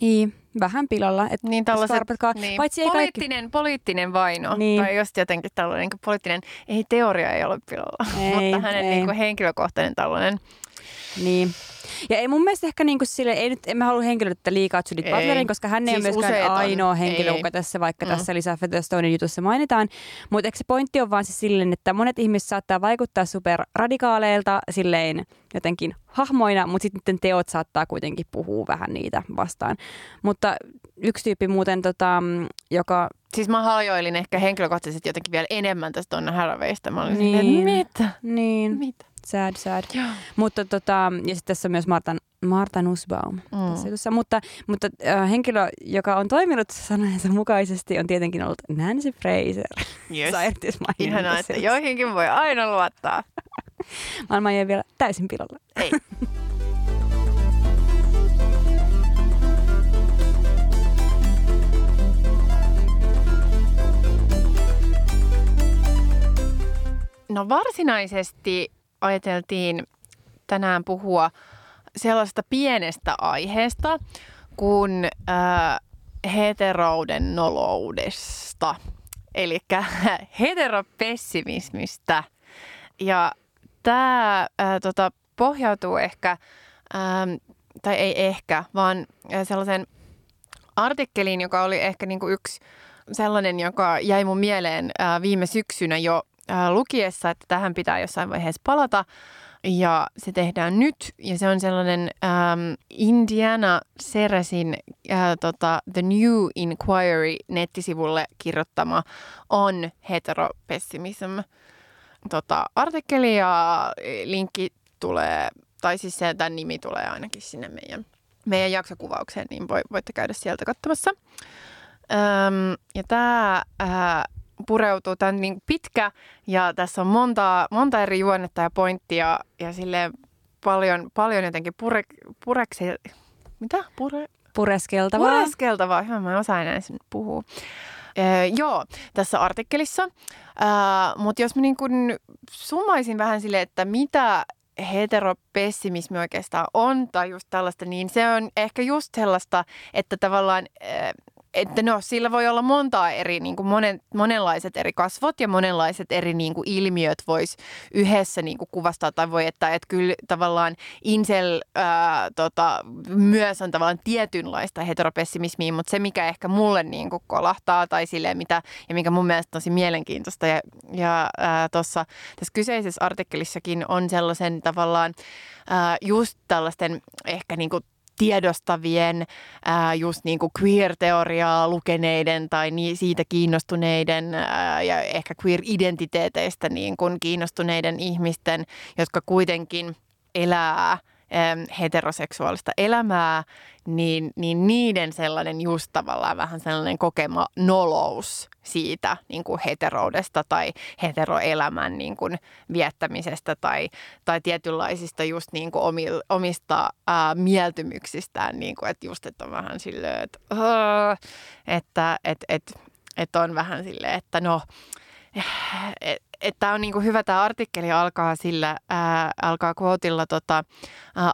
Niin, vähän pilalla. Et niin tällaiset, niin. Paitsi ei poliittinen, kaikki... poliittinen vaino, niin. tai just jotenkin tällainen niin poliittinen, ei teoria ei ole pilalla, ei, mutta hänen ei. Niin kuin henkilökohtainen tällainen niin. Ja ei mun mielestä ehkä niin kuin sille, ei nyt, emme halua henkilöitä liikaa Judith Butlerin, koska hän ei siis ole myöskään ainoa henkilö, joka tässä vaikka mm. tässä Lisa Featherstonein jutussa mainitaan. Mutta se pointti on vaan siis silleen, että monet ihmiset saattaa vaikuttaa superradikaaleilta silleen jotenkin hahmoina, mutta sitten teot saattaa kuitenkin puhua vähän niitä vastaan. Mutta yksi tyyppi muuten, tota, joka... Siis mä hajoilin ehkä henkilökohtaisesti jotenkin vielä enemmän tästä Donna Harawaysta. Mä olin niin. Silleen, mitä? Niin. Mitä? Sad, sad. Joo. Mutta tota, ja sitten tässä on myös Marta, Marta Nussbaum mm. tässä jutussa. Mutta, mutta äh, henkilö, joka on toiminut sanojensa mukaisesti, on tietenkin ollut Nancy Fraser. Yes. Ihanaa, että joihinkin voi aina luottaa. Maailma ei vielä täysin pilalla. Ei. No varsinaisesti ajateltiin tänään puhua sellaista pienestä aiheesta kuin äh, heterouden noloudesta, eli heteropessimismistä. Ja tämä äh, tota, pohjautuu ehkä, ähm, tai ei ehkä, vaan äh, sellaisen artikkeliin, joka oli ehkä niinku yksi sellainen, joka jäi mun mieleen äh, viime syksynä jo äh, lukiessa, että tähän pitää jossain vaiheessa palata. Ja se tehdään nyt, ja se on sellainen ähm, Indiana Seresin äh, tota, The New Inquiry nettisivulle kirjoittama On Heteropessimism tota, artikkeli, ja linkki tulee, tai siis se, tämän nimi tulee ainakin sinne meidän, meidän jaksokuvaukseen, niin voi, voitte käydä sieltä katsomassa. Ja tämä äh, pureutuu. Tämä on niin pitkä ja tässä on monta, monta eri juonnetta ja pointtia ja sille paljon, paljon jotenkin pure, pureksi, mitä? Pure, Pureskeltavaa. Pureskeltavaa, hyvä, mä en osaa enää sen puhua. Ee, joo, tässä artikkelissa. Mutta jos mä niin kun summaisin vähän sille, että mitä heteropessimismi oikeastaan on, tai just tällaista, niin se on ehkä just sellaista, että tavallaan että no, sillä voi olla montaa eri, niin kuin monen, monenlaiset eri kasvot ja monenlaiset eri niin kuin ilmiöt vois yhdessä niin kuin kuvastaa. Tai voi, että, että kyllä tavallaan Insel ää, tota, myös on tavallaan tietynlaista heteropessimismiä, mutta se mikä ehkä mulle niin kuin kolahtaa tai silleen mitä, ja mikä mun mielestä tosi mielenkiintoista ja, ja tuossa tässä kyseisessä artikkelissakin on sellaisen tavallaan ää, just tällaisten ehkä niin kuin tiedostavien, ää, just niin kuin queer-teoriaa lukeneiden tai niin, siitä kiinnostuneiden ää, ja ehkä queer-identiteeteistä niin kuin kiinnostuneiden ihmisten, jotka kuitenkin elää – heteroseksuaalista elämää, niin, niin niiden sellainen just tavallaan vähän sellainen kokema nolous siitä niin kuin heteroudesta tai heteroelämän niin kuin viettämisestä tai, tai tietynlaisista just niin kuin omista ää, mieltymyksistään, niin kuin, että just että on vähän silleen, että, että, että, että, että on vähän silleen, että no, et, että on niinku hyvä tämä artikkeli alkaa sillä, ää, alkaa quotilla tota,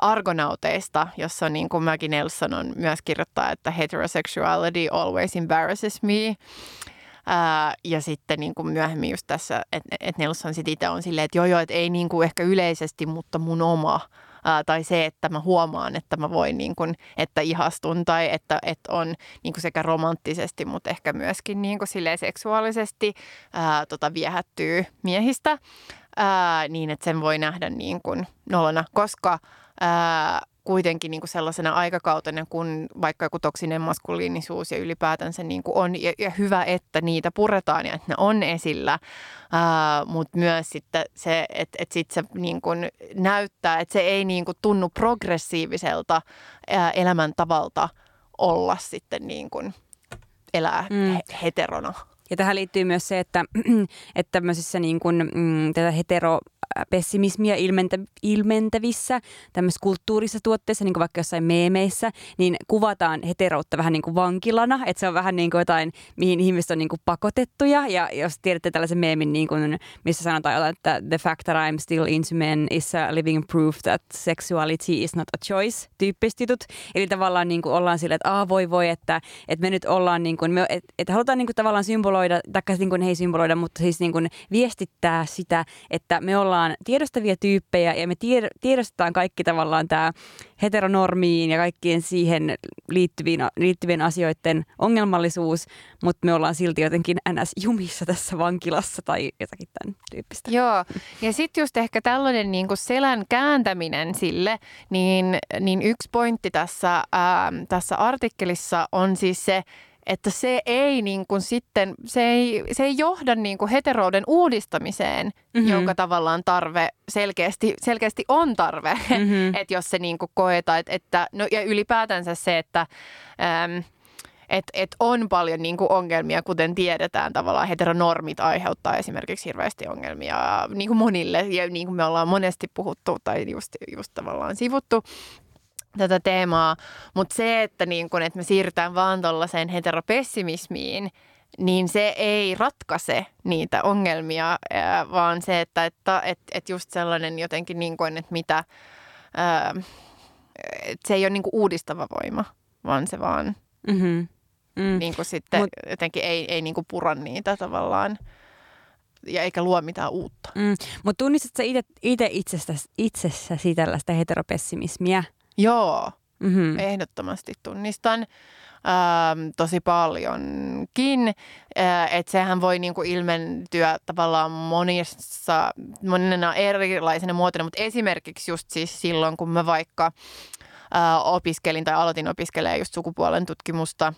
argonauteista, jossa niin kuin Maggie Nelson on myös kirjoittaa, että heterosexuality always embarrasses me. Ää, ja sitten niin kuin myöhemmin just tässä, että et Nelson sitten itse on silleen, että joo joo, että ei niin kuin ehkä yleisesti, mutta mun oma. Ää, tai se, että mä huomaan, että mä voin niin kuin, että ihastun tai että, että on niin kuin sekä romanttisesti, mutta ehkä myöskin niin kuin seksuaalisesti ää, tota, viehättyy miehistä. Ää, niin, että sen voi nähdä niin kuin nolona, koska ää, kuitenkin niin kuin sellaisena aikakautena, kun vaikka joku toksinen maskuliinisuus ja ylipäätänsä niin kuin on, ja, ja hyvä, että niitä puretaan ja että ne on esillä, mutta myös sitten se, että, että sit se niin kuin näyttää, että se ei niin kuin tunnu progressiiviselta ää, elämäntavalta olla sitten niin kuin elää mm. heterona. Ja tähän liittyy myös se, että, että tämmöisissä niin kuin, mm, tätä hetero pessimismiä ilmentä, ilmentävissä tämmöisissä kulttuurissa tuotteissa, niin kuin vaikka jossain meemeissä, niin kuvataan heteroutta vähän niin kuin vankilana, että se on vähän niin kuin jotain, mihin ihmiset on niin kuin pakotettuja. Ja jos tiedätte tällaisen meemin, niin kuin, missä sanotaan, että the fact that I'm still into men is a living proof that sexuality is not a choice, tyyppiset jutut. Eli tavallaan niin kuin ollaan silleen, että ah, voi voi, että, että me nyt ollaan, niin kuin, me, että, että halutaan niin kuin tavallaan symboloida, tai niin kuin, ei symboloida, mutta siis niin kuin viestittää sitä, että me ollaan ollaan tiedostavia tyyppejä ja me tiedostetaan kaikki tavallaan tämä heteronormiin ja kaikkien siihen liittyviin, liittyvien asioiden ongelmallisuus, mutta me ollaan silti jotenkin ns. jumissa tässä vankilassa tai jotakin tämän tyyppistä. Joo, ja sitten just ehkä tällainen niin kuin selän kääntäminen sille, niin, niin yksi pointti tässä, ää, tässä artikkelissa on siis se, että se ei niin kuin sitten, se ei, se ei johda niin kuin heterouden uudistamiseen, mm-hmm. jonka tavallaan tarve selkeästi, selkeästi on tarve. Mm-hmm. että jos se niin kuin koetaan, että, että no ja ylipäätänsä se, että... Äm, et, et on paljon niin kuin ongelmia, kuten tiedetään tavallaan heteronormit aiheuttaa esimerkiksi hirveästi ongelmia niin kuin monille ja niin kuin me ollaan monesti puhuttu tai just, just tavallaan sivuttu tätä teemaa, mutta se, että, niin kun, että me siirrytään vaan tuollaiseen heteropessimismiin, niin se ei ratkaise niitä ongelmia, vaan se, että, että, että, että just sellainen jotenkin, niin kuin, että mitä, että se ei ole niin kuin uudistava voima, vaan se vaan mm-hmm. mm. niin kuin sitten Mut, jotenkin ei, ei niin kuin pura niitä tavallaan ja eikä luo mitään uutta. Mm. Mutta tunnistatko itse itsestäsi, itsessäsi tällaista heteropessimismiä? Joo, mm-hmm. ehdottomasti tunnistan ähm, tosi paljonkin. Äh, että sehän voi niinku ilmentyä tavallaan monissa, monena erilaisena muotona, mutta esimerkiksi just siis silloin, kun mä vaikka äh, opiskelin tai aloitin opiskelemaan just sukupuolen tutkimusta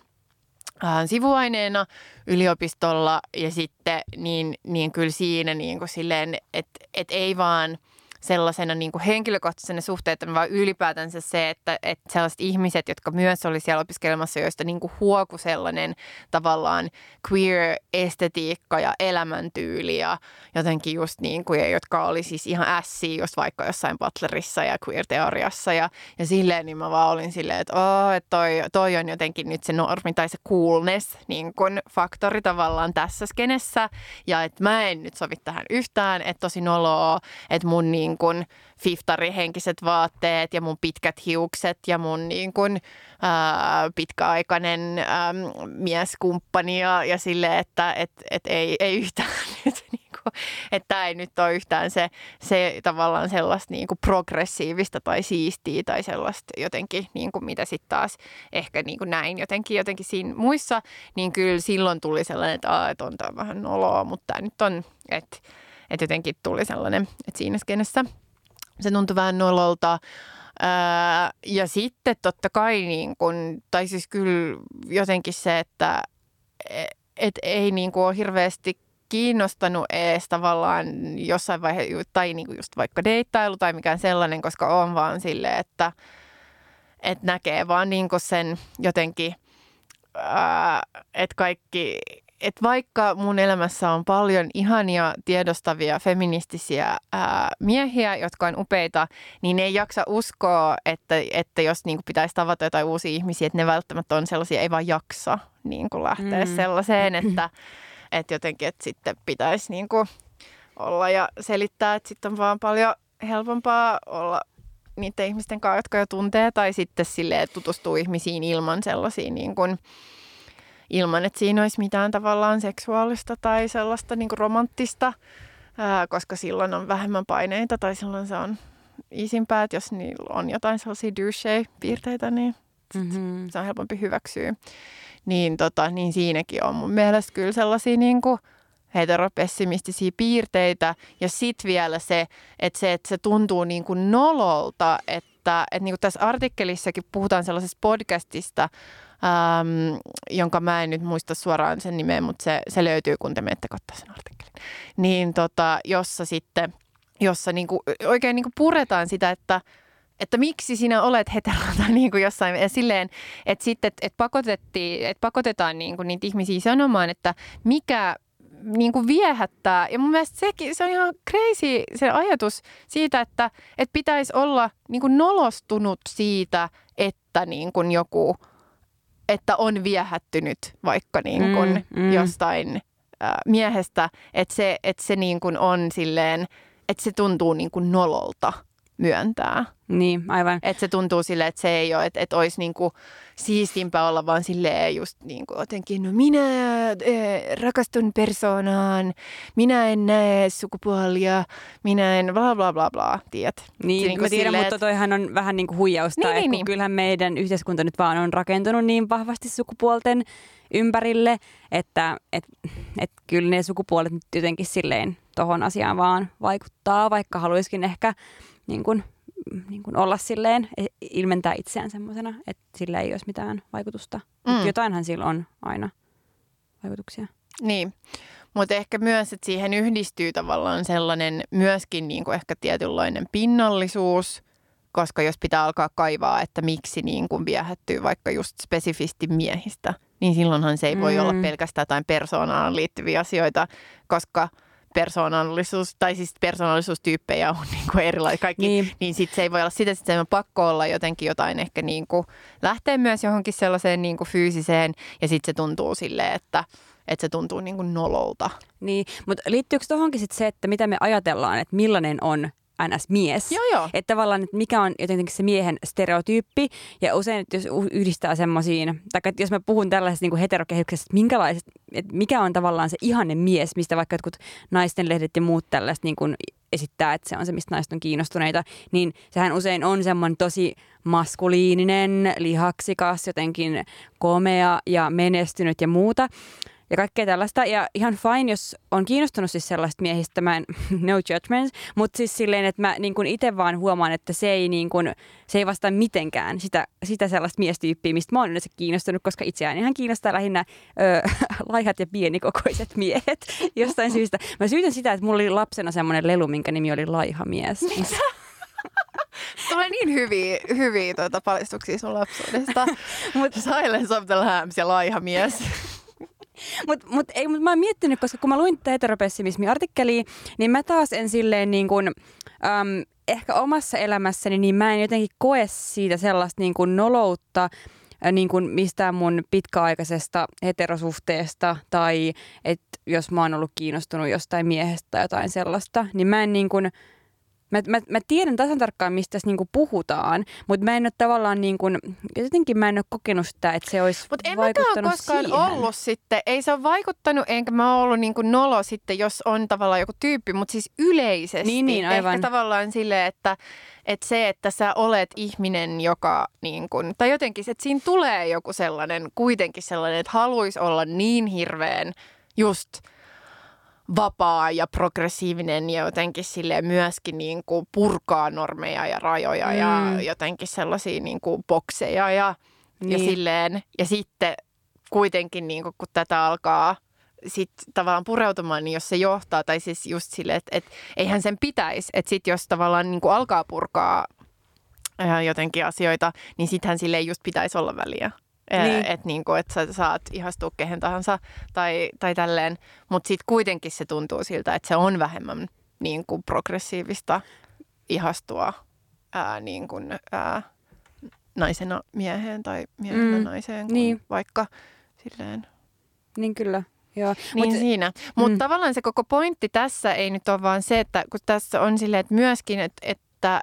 äh, sivuaineena yliopistolla ja sitten niin, niin kyllä siinä niin kuin silleen, että et ei vaan – sellaisena niin kuin henkilökohtaisena suhteena, vaan ylipäätänsä se, että, että sellaiset ihmiset, jotka myös oli siellä opiskelemassa, joista niin kuin huoku sellainen tavallaan queer-estetiikka ja elämäntyyli ja jotenkin just niin kuin, jotka oli siis ihan ässiä just vaikka jossain Butlerissa ja queer-teoriassa ja, ja silleen, niin mä vaan olin silleen, että, oh, että toi, toi on jotenkin nyt se normi tai se coolness niin kuin faktori tavallaan tässä skenessä. Ja että mä en nyt sovi tähän yhtään, että tosi noloa, että mun niin niin kuin fiftarihenkiset vaatteet ja mun pitkät hiukset ja mun niin kuin, ää, pitkäaikainen ää, mieskumppani ja, ja sille, että et, et ei, ei yhtään nyt niin kuin, että tämä ei nyt ole yhtään se, se tavallaan sellaista niin kuin progressiivista tai siistiä tai sellaista jotenkin, niin kuin mitä sitten taas ehkä niin kuin näin jotenkin, jotenkin siinä muissa, niin kyllä silloin tuli sellainen, että, että on tämä vähän noloa, mutta tämä nyt on, että että jotenkin tuli sellainen, että siinä skenessä se tuntui vähän nololta. Ää, ja sitten totta kai, niin kun, tai siis kyllä jotenkin se, että et ei niin kuin ole hirveästi kiinnostanut ees tavallaan jossain vaiheessa, tai niin kuin just vaikka deittailu tai mikään sellainen, koska on vaan sille, että, että näkee vaan niin kuin sen jotenkin, ää, että kaikki että vaikka mun elämässä on paljon ihania tiedostavia feministisiä ää, miehiä, jotka on upeita, niin ne ei jaksa uskoa, että, että jos niin kuin pitäisi tavata jotain uusia ihmisiä, että ne välttämättä on sellaisia, ei vaan jaksa niin kuin lähteä mm. sellaiseen, että, että jotenkin että sitten pitäisi niin kuin olla ja selittää, että sitten on vaan paljon helpompaa olla niiden ihmisten kanssa, jotka jo tuntee, tai sitten silleen, tutustuu ihmisiin ilman sellaisia niin kuin, ilman, että siinä olisi mitään tavallaan seksuaalista tai sellaista niin kuin romanttista, ää, koska silloin on vähemmän paineita tai silloin se on isimpää, että jos niillä on jotain sellaisia douche-piirteitä, niin mm-hmm. se on helpompi hyväksyä. Niin, tota, niin siinäkin on mun mielestä kyllä sellaisia niin kuin heteropessimistisiä piirteitä. Ja sitten vielä se, että se, että se tuntuu niin kuin nololta, että, että niin kuin tässä artikkelissakin puhutaan sellaisesta podcastista, ähm, jonka mä en nyt muista suoraan sen nimeä, mutta se, se löytyy, kun te menette katsomaan sen artikkelin. Niin tota, jossa sitten, jossa niinku, oikein niinku puretaan sitä, että että miksi sinä olet hetero tai niin kuin jossain ja silleen, että sitten että pakotettiin, että pakotetaan niin kuin niitä ihmisiä sanomaan, että mikä niin kuin viehättää. Ja mun mielestä sekin, se on ihan crazy se ajatus siitä, että, että pitäisi olla niin kuin nolostunut siitä, että niin kuin joku – että on viehättynyt vaikka niin kuin mm, mm. jostain äh, miehestä, että se, että se niin kuin on silleen, että se tuntuu niin kuin nololta myöntää. Niin, aivan. Että se tuntuu silleen, että se ei ole, että, että olisi niinku siistimpää olla vaan silleen just niinku jotenkin, no minä rakastun persoonaan, minä en näe sukupuolia, minä en bla bla bla bla, tiedät. Niin, se, niinku mä tiedän, silleen, mutta toihan on vähän niin kuin huijausta, niin, niin, niin. kyllähän meidän yhteiskunta nyt vaan on rakentunut niin vahvasti sukupuolten ympärille, että et, et kyllä ne sukupuolet nyt jotenkin silleen tohon asiaan vaan vaikuttaa, vaikka haluaisikin ehkä niin kuin niin kuin olla silleen, e, ilmentää itseään semmoisena, että sillä ei olisi mitään vaikutusta. Mm. Mutta jotainhan sillä on aina vaikutuksia. Niin, mutta ehkä myös, että siihen yhdistyy tavallaan sellainen myöskin niin kuin ehkä tietynlainen pinnallisuus, koska jos pitää alkaa kaivaa, että miksi niin kuin viehättyy vaikka just spesifisti miehistä, niin silloinhan se ei voi mm. olla pelkästään jotain persoonaan liittyviä asioita, koska – persoonallisuus, tai siis persoonallisuustyyppejä on niin kuin erilaisia kaikki, niin, niin sitten se ei voi olla sitä, että se on pakko olla jotenkin jotain ehkä niin kuin lähteä myös johonkin sellaiseen niin kuin fyysiseen, ja sitten se tuntuu silleen, että että se tuntuu niin kuin nololta. Niin, mutta liittyykö tuohonkin sitten se, että mitä me ajatellaan, että millainen on NS-mies. Joo, joo. Että tavallaan, että mikä on jotenkin se miehen stereotyyppi. Ja usein, että jos yhdistää semmoisiin, tai että jos mä puhun tällaisesta niin heterokehyksestä, että, minkälaiset, että mikä on tavallaan se ihanne mies, mistä vaikka jotkut naisten lehdet ja muut tällaista niin kuin esittää, että se on se, mistä naiset on kiinnostuneita, niin sehän usein on semmoinen tosi maskuliininen, lihaksikas, jotenkin komea ja menestynyt ja muuta. Ja kaikkea tällaista. Ja ihan fine, jos on kiinnostunut siis sellaista miehistä, mä en, no judgments, mutta siis silleen, että mä niin itse vaan huomaan, että se ei, niin kuin, se ei vastaa mitenkään sitä, sitä sellaista miestyyppiä, mistä mä oon yleensä kiinnostunut, koska itseään ihan kiinnostaa lähinnä ö, laihat ja pienikokoiset miehet jostain syystä. Mä syytän sitä, että mulla oli lapsena semmoinen lelu, minkä nimi oli laihamies. Tulee niin hyviä, hyviä tuota paljastuksia sun lapsuudesta. Mut, Silence of the Lambs ja laiha mies. Mutta mut, ei, mut mä oon miettinyt, koska kun mä luin tätä heteropessimismi-artikkeliä, niin mä taas en silleen niin kuin, äm, ehkä omassa elämässäni, niin mä en jotenkin koe siitä sellaista niin kuin noloutta, niin kuin mistään mun pitkäaikaisesta heterosuhteesta tai että jos mä oon ollut kiinnostunut jostain miehestä tai jotain sellaista, niin mä en niin kuin, Mä, mä, mä tiedän tasan tarkkaan, mistä tässä niinku puhutaan, mutta mä en ole tavallaan, niinku, jotenkin mä en ole kokenut sitä, että se olisi Mutta en vaikuttanut koskaan siihen. ollut sitten, ei se ole vaikuttanut, enkä mä ole ollut niinku nolo sitten, jos on tavallaan joku tyyppi, mutta siis yleisesti. Niin, niin, aivan. Ehkä tavallaan silleen, että, että se, että sä olet ihminen, joka niin kun, tai jotenkin, että siinä tulee joku sellainen, kuitenkin sellainen, että haluaisi olla niin hirveän just – vapaa ja progressiivinen ja jotenkin sille myöskin niin kuin purkaa normeja ja rajoja mm. ja jotenkin sellaisia niin kuin bokseja ja, niin. ja silleen. Ja sitten kuitenkin niin kuin, kun tätä alkaa sit tavallaan pureutumaan, niin jos se johtaa, tai siis just silleen, että, että eihän sen pitäisi, että sitten jos tavallaan niin kuin alkaa purkaa jotenkin asioita, niin sittenhän sille ei just pitäisi olla väliä. Niin. Että niinku, et sä saat ihastua kehen tahansa tai, tai tälleen. Mutta sitten kuitenkin se tuntuu siltä, että se on vähemmän niinku, progressiivista ihastua ää, niinku, ää, naisena mieheen tai miehellä mm. naiseen, niin. vaikka silleen. Niin kyllä. Joo. Niin Mut, siinä. Mutta mm. tavallaan se koko pointti tässä ei nyt ole vaan se, että kun tässä on silleen, että myöskin, että, että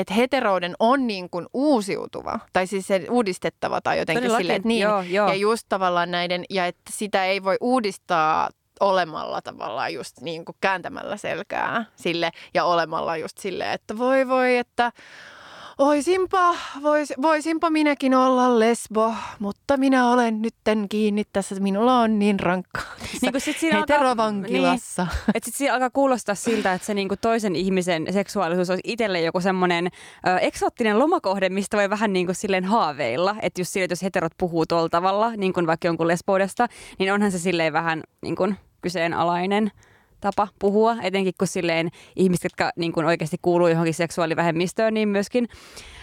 että heterouden on niin kuin uusiutuva, tai siis se uudistettava tai jotenkin silleen, että niin. Joo, joo. Ja just tavallaan näiden, ja että sitä ei voi uudistaa olemalla tavallaan just niin kuin kääntämällä selkää sille ja olemalla just silleen, että voi voi, että Oisinpa, vois, voisinpa minäkin olla lesbo, mutta minä olen nytten kiinni tässä, minulla on niin rankkaa niin kuin sit siinä heterovankilassa. Alkaa, niin, että sitten siinä alkaa kuulostaa siltä, että se niin kuin toisen ihmisen seksuaalisuus olisi itselle joku semmoinen ö, eksoottinen lomakohde, mistä voi vähän niin kuin silleen haaveilla. Että just sille, että jos heterot puhuu tuolla tavalla, niin kuin vaikka jonkun lesboudesta, niin onhan se silleen vähän niin kuin kyseenalainen tapa puhua, etenkin kun silleen ihmiset, jotka niin kuin oikeasti kuuluu johonkin seksuaalivähemmistöön, niin myöskin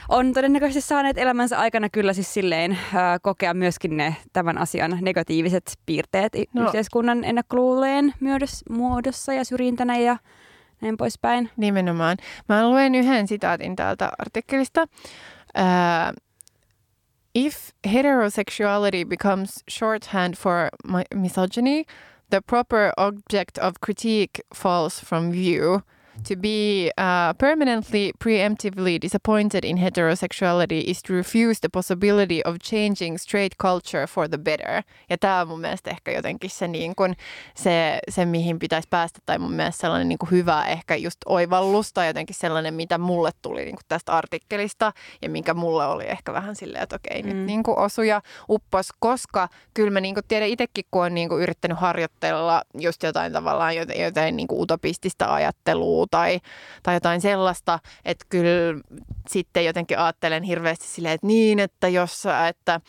on todennäköisesti saaneet elämänsä aikana kyllä siis silleen äh, kokea myöskin ne tämän asian negatiiviset piirteet no. yhteiskunnan ennakkoluulojen muodossa ja syrjintänä ja näin poispäin. Nimenomaan. Mä luen yhden sitaatin täältä artikkelista. Uh, if heterosexuality becomes shorthand for misogyny, the proper object of critique falls from view. To be uh, permanently, preemptively disappointed in heterosexuality is to refuse the possibility of changing straight culture for the better. Ja tämä on mun mielestä ehkä jotenkin se, niin kun, se, se mihin pitäisi päästä, tai mun mielestä sellainen niin hyvä ehkä just oivallus, tai jotenkin sellainen, mitä mulle tuli niin tästä artikkelista, ja minkä mulle oli ehkä vähän silleen, että okei, mm. nyt niin osuja uppos, koska kyllä mä niin tiedän itsekin, kun on niin yrittänyt harjoitella just jotain tavallaan jotain, jotain niin utopistista ajattelua, tai, tai jotain sellaista, että kyllä sitten jotenkin ajattelen hirveästi silleen, että niin, että jos, että,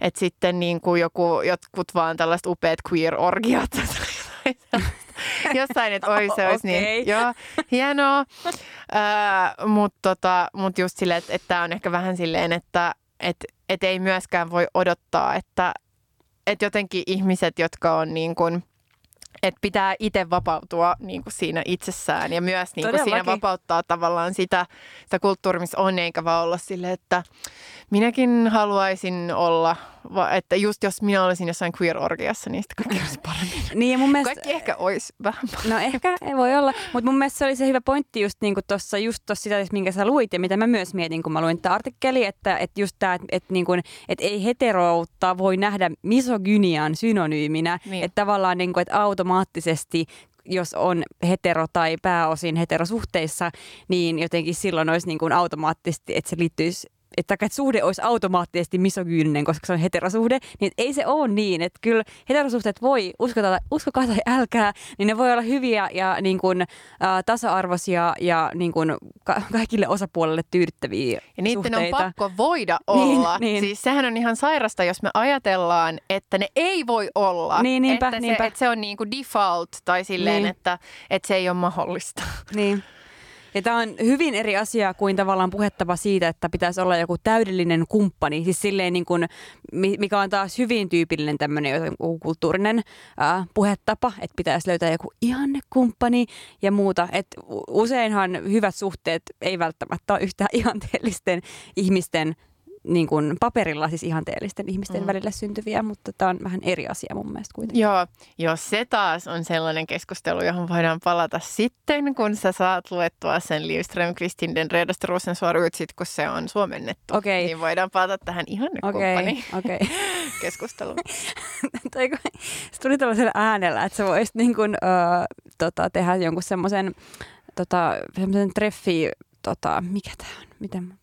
että sitten niin kuin joku, jotkut vaan tällaiset upeat queer-orgiat jossain, että oi se olisi okay. niin, joo, hienoa. Uh, Mutta tota, mut just silleen, että, että tämä on ehkä vähän silleen, että et, et ei myöskään voi odottaa, että et jotenkin ihmiset, jotka on niin kuin – että pitää itse vapautua niin kuin siinä itsessään ja myös niin kuin siinä vapauttaa tavallaan sitä, sitä kulttuuria, missä on, eikä vaan olla sille, että minäkin haluaisin olla, että just jos minä olisin jossain queer-orgiassa, niin sitten kaikki olisi paremmin. Niin, ja mun mielestä, kaikki ehkä olisi vähän No ehkä ei voi olla, mutta mun mielestä se oli se hyvä pointti just niin kuin tuossa, just tuossa sitä, minkä sä luit ja mitä mä myös mietin, kun mä luin tätä artikkeli, että, että just tämä, että, että, niin kuin, että ei heteroutta voi nähdä misogynian synonyyminä, niin. että tavallaan niin kuin, että automaattisesti jos on hetero tai pääosin heterosuhteissa, niin jotenkin silloin olisi niin kuin automaattisesti, että se liittyisi että, että suhde olisi automaattisesti misogyyninen, koska se on heterosuhde, niin ei se ole niin. Että kyllä heterosuhteet voi, uskota, uskokaa tai älkää, niin ne voi olla hyviä ja niin kuin, äh, tasa-arvoisia ja niin kuin, ka- kaikille osapuolelle tyydyttäviä Ja niiden suhteita. on pakko voida olla. niin. Siis sehän on ihan sairasta, jos me ajatellaan, että ne ei voi olla. Niin, niinpä, että, niinpä. Se, että se on niin kuin default tai silleen, Niin. että, että se ei ole mahdollista. Niin. Ja tämä on hyvin eri asia kuin tavallaan puhettava siitä, että pitäisi olla joku täydellinen kumppani. Siis silleen niin kuin, mi- mikä on taas hyvin tyypillinen tämmöinen kulttuurinen ää, puhetapa, että pitäisi löytää joku ihannekumppani ja muuta. Et useinhan hyvät suhteet ei välttämättä ole yhtään ihanteellisten ihmisten niin kuin paperilla siis ihanteellisten ihmisten mm. välillä syntyviä, mutta tämä on vähän eri asia mun mielestä kuitenkin. Joo, jos se taas on sellainen keskustelu, johon voidaan palata sitten, kun sä saat luettua sen Liv Strömqvistin Den redaste Rosensvuor Utsit, kun se on suomennettu. Okei. Niin voidaan palata tähän ihannekumppani okei. keskusteluun. tai kun se tuli tällaisella äänellä, että sä voisit niin kuin, ö, tota, tehdä jonkun semmoisen tota, treffi, tota, mikä tämä on, miten?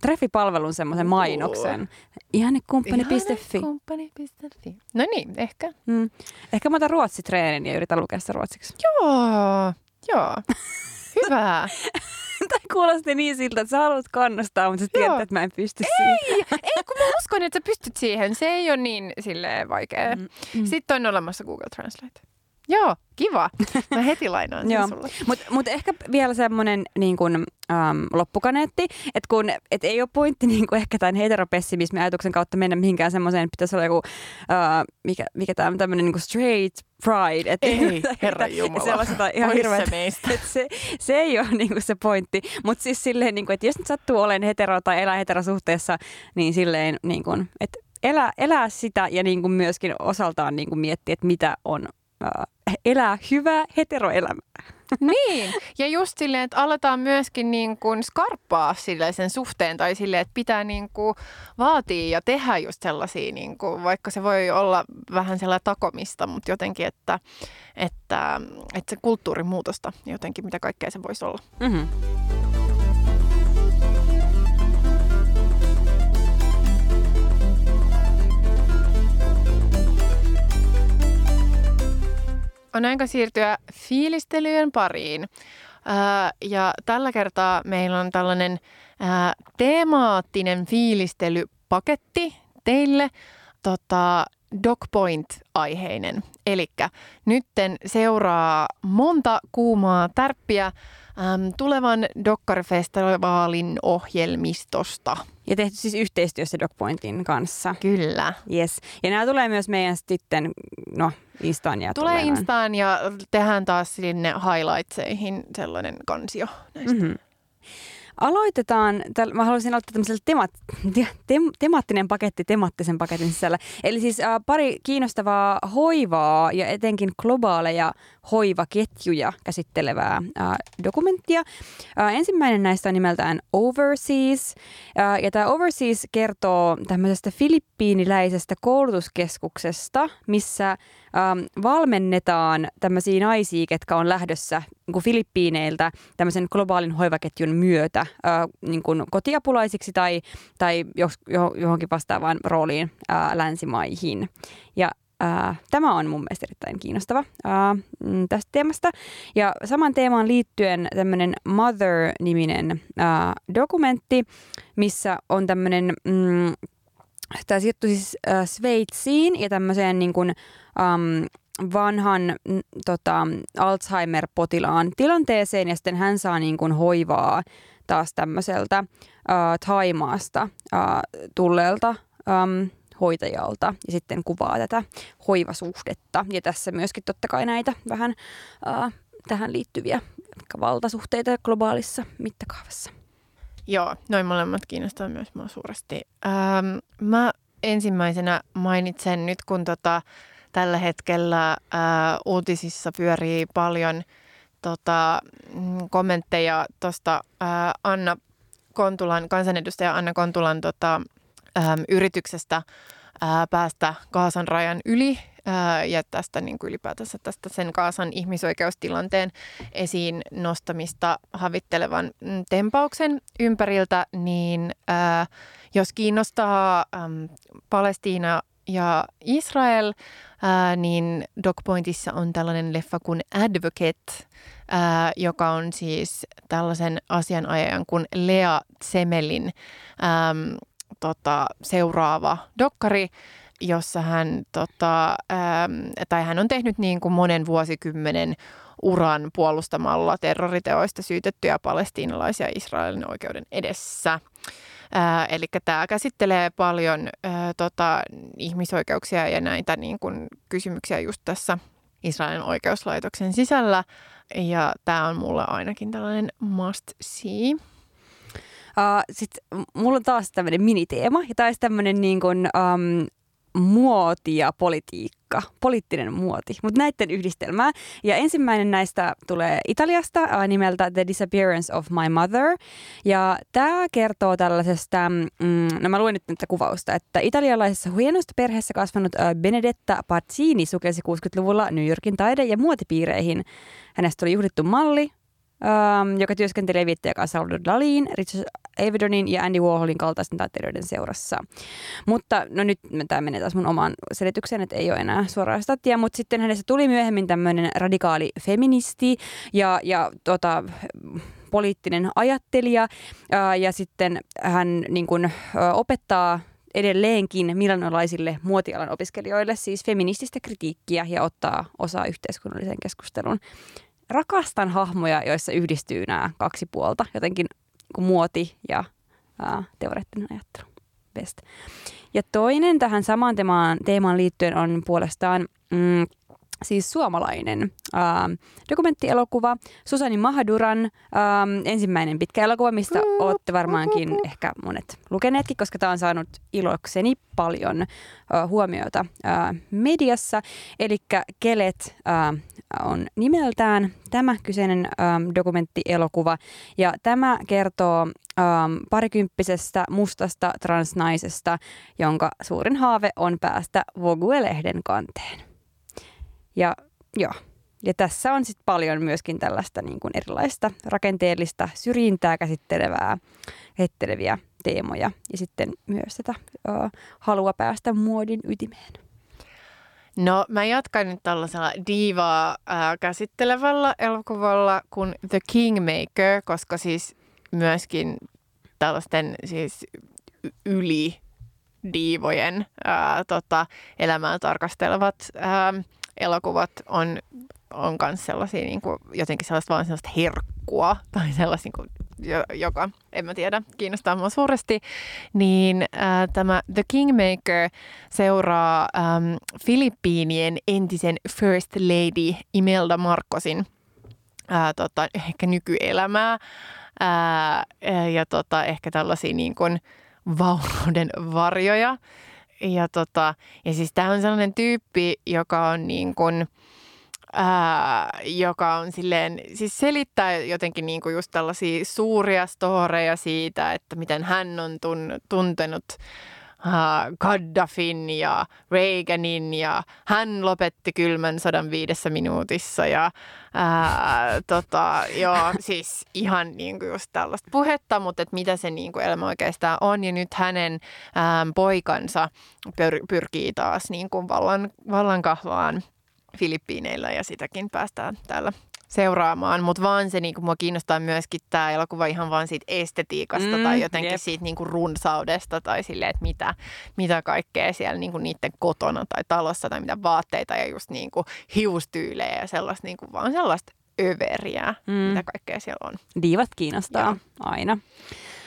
Treffipalvelun semmoisen mainoksen. Ihannekumppani.fi. Ihannekumppani.fi. No niin, ehkä. Mm. Ehkä mä otan ruotsitreenin ja yritän lukea sitä ruotsiksi. Joo, joo. Hyvä. tai kuulosti niin siltä, että sä haluat kannustaa, mutta sä tiedät, että mä en pysty siihen. ei, ei, kun mä uskon, että sä pystyt siihen. Se ei ole niin silleen vaikea. Mm. mm. Sitten on olemassa Google Translate. Joo, kiva. Mä heti lainaan Joo. sen sulle. Mutta mut ehkä vielä semmoinen niin kun, äm, loppukaneetti, että kun et ei ole pointti niin kun ehkä tämän heteropessimismin ajatuksen kautta mennä mihinkään semmoiseen, että pitäisi olla joku, äh, mikä, mikä tämä on tämmöinen niin straight pride. Et, Ei, Herran että Jumala. Sellaista ihan Pois se hirveä, meistä. että se, se ei ole niin se pointti. Mutta siis silleen, niin kun, että jos nyt sattuu olemaan hetero tai elää heterosuhteessa, niin silleen, niin kun, että elää, elää sitä ja niin kun myöskin osaltaan niin kun miettiä, että mitä on elää hyvää heteroelämää. Niin, ja just silleen, että aletaan myöskin niin kuin skarppaa silleen sen suhteen tai silleen, että pitää niin kuin vaatia ja tehdä just sellaisia, niin kuin, vaikka se voi olla vähän sellainen takomista, mutta jotenkin, että, että, että se kulttuurimuutosta jotenkin, mitä kaikkea se voisi olla. Mm-hmm. On aika siirtyä fiilistelyjen pariin. Ja tällä kertaa meillä on tällainen ää, teemaattinen fiilistelypaketti teille tota, DocPoint-aiheinen. Eli nytten seuraa monta kuumaa tärppiä tulevan Dokkarfestivaalin ohjelmistosta. Ja tehty siis yhteistyössä DocPointin kanssa. Kyllä. Yes. Ja nämä tulee myös meidän sitten, no, Instaan ja Tulee Instaan ja tehdään taas sinne highlightseihin sellainen kansio näistä. Mm-hmm. Aloitetaan, täl, mä haluaisin aloittaa tämmöisellä temat, te, tem, temaattinen paketti temaattisen paketin sisällä. Eli siis äh, pari kiinnostavaa hoivaa ja etenkin globaaleja hoivaketjuja käsittelevää äh, dokumenttia. Äh, ensimmäinen näistä on nimeltään Overseas. Äh, ja tämä Overseas kertoo tämmöisestä filippiiniläisestä koulutuskeskuksesta, missä ähm, valmennetaan tämmöisiä naisia, ketkä on lähdössä niin Filippiineiltä tämmöisen globaalin hoivaketjun myötä äh, niin kuin kotiapulaisiksi tai, tai johonkin vastaavaan rooliin äh, länsimaihin. Ja tämä on mun mielestä erittäin kiinnostava äh, mm, tästä teemasta. Ja saman teemaan liittyen tämmöinen Mother-niminen äh, dokumentti, missä on tämmöinen... Mm, Tämä sijoittui siis äh, Sveitsiin ja tämmöiseen niin kuin, um, vanhan tota, Alzheimer-potilaan tilanteeseen ja sitten hän saa niin kuin, hoivaa taas tämmöiseltä äh, Taimaasta äh, tulleelta ähm, hoitajalta ja sitten kuvaa tätä hoivasuhdetta. Ja tässä myöskin totta kai näitä vähän äh, tähän liittyviä valtasuhteita globaalissa mittakaavassa. Joo, noin molemmat kiinnostaa myös mua suuresti. Ähm, mä ensimmäisenä mainitsen nyt, kun tota, tällä hetkellä ää, uutisissa pyörii paljon tota, mm, kommentteja tuosta Anna Kontulan, kansanedustaja Anna Kontulan tota, äm, yrityksestä ää, päästä Kaasan rajan yli ää, ja tästä niin kuin ylipäätänsä tästä sen Kaasan ihmisoikeustilanteen esiin nostamista havittelevan mm, tempauksen ympäriltä, niin ää, jos kiinnostaa äm, Palestiina ja Israel, ää, niin DocPointissa on tällainen leffa kuin Advocate, ää, joka on siis tällaisen asianajajan kuin Lea Semelin äm, tota, seuraava dokkari, jossa hän, tota, äm, tai hän on tehnyt niin kuin monen vuosikymmenen uran puolustamalla terroriteoista syytettyjä palestiinalaisia Israelin oikeuden edessä. eli tämä käsittelee paljon ää, tota, ihmisoikeuksia ja näitä niin kuin, kysymyksiä just tässä Israelin oikeuslaitoksen sisällä. Ja tämä on mulle ainakin tällainen must see. Uh, Sitten mulla on taas tämmöinen miniteema, ja olisi tämmöinen niin kuin, um, muoti ja politiikka, poliittinen muoti, mutta näiden yhdistelmää. Ja ensimmäinen näistä tulee Italiasta äh, nimeltä The Disappearance of My Mother. Ja tämä kertoo tällaisesta, mm, no mä luen nyt tätä kuvausta, että italialaisessa hienosta perheessä kasvanut äh, Benedetta Pazzini sukelsi 60-luvulla New Yorkin taide- ja muotipiireihin. Hänestä oli juhlittu malli, um, joka työskentelee kanssa Salvador Dalin, Richard Avedonin ja Andy Warholin kaltaisten taiteilijoiden seurassa. Mutta no nyt tämä menee taas mun omaan selitykseen, että ei ole enää suoraa statia, mutta sitten hänestä tuli myöhemmin tämmöinen radikaali feministi ja, ja tota, poliittinen ajattelija ää, ja sitten hän niin kuin, opettaa edelleenkin milanolaisille muotialan opiskelijoille siis feminististä kritiikkiä ja ottaa osaa yhteiskunnalliseen keskusteluun rakastan hahmoja, joissa yhdistyy nämä kaksi puolta, jotenkin kuin muoti ja ää, teoreettinen ajattelu. Best. Ja toinen tähän samaan teemaan, teemaan liittyen on puolestaan mm, siis suomalainen ää, dokumenttielokuva. Susani Mahaduran ää, ensimmäinen pitkä elokuva, mistä olette varmaankin ehkä monet lukeneetkin, koska tämä on saanut ilokseni paljon ää, huomiota ää, mediassa. Eli Kelet ää, on nimeltään tämä kyseinen ää, dokumenttielokuva. Ja tämä kertoo ää, parikymppisestä mustasta transnaisesta, jonka suurin haave on päästä Vogue-lehden kanteen. Ja joo. Ja tässä on sitten paljon myöskin tällaista niin kuin erilaista rakenteellista syrjintää käsittelevää, käsitteleviä teemoja ja sitten myös tätä ö, halua päästä muodin ytimeen. No mä jatkan nyt tällaisella diivaa ää, käsittelevällä elokuvalla kuin The Kingmaker, koska siis myöskin tällaisten siis yli diivojen ää, tota, elämää tarkastelevat ää, elokuvat on, on myös sellaisia niin kuin, jotenkin sellaista vaan sellaista herkkua tai sellaista, niin kuin, joka, en mä tiedä, kiinnostaa mua suuresti, niin äh, tämä The Kingmaker seuraa ähm, Filippiinien entisen First Lady Imelda Marcosin äh, tota, ehkä nykyelämää äh, ja tota, ehkä tällaisia niin kuin, vaurauden varjoja. Ja, tota, ja siis tämä on sellainen tyyppi, joka on niin kuin, ää, joka on silleen, siis selittää jotenkin niin kuin just tällaisia suuria storeja siitä, että miten hän on tun, tuntenut uh, Gaddafin ja Reaganin ja hän lopetti kylmän sodan viidessä minuutissa ja uh, tota, joo, siis ihan niin kuin just tällaista puhetta, mutta että mitä se niin kuin elämä oikeastaan on. Ja nyt hänen um, poikansa pyr- pyrkii taas niin kuin vallan, vallan kahvaan Filippiineillä ja sitäkin päästään täällä seuraamaan, mutta vaan se niinku, mua kiinnostaa myöskin tämä elokuva ihan vaan siitä estetiikasta mm, tai jotenkin jep. siitä niinku runsaudesta tai silleen, että mitä, mitä kaikkea siellä niinku niiden kotona tai talossa tai mitä vaatteita ja just niinku hiustyylejä ja sellaista niinku, vaan sellaista överiä, mm. mitä kaikkea siellä on. Diivat kiinnostaa Joo. aina.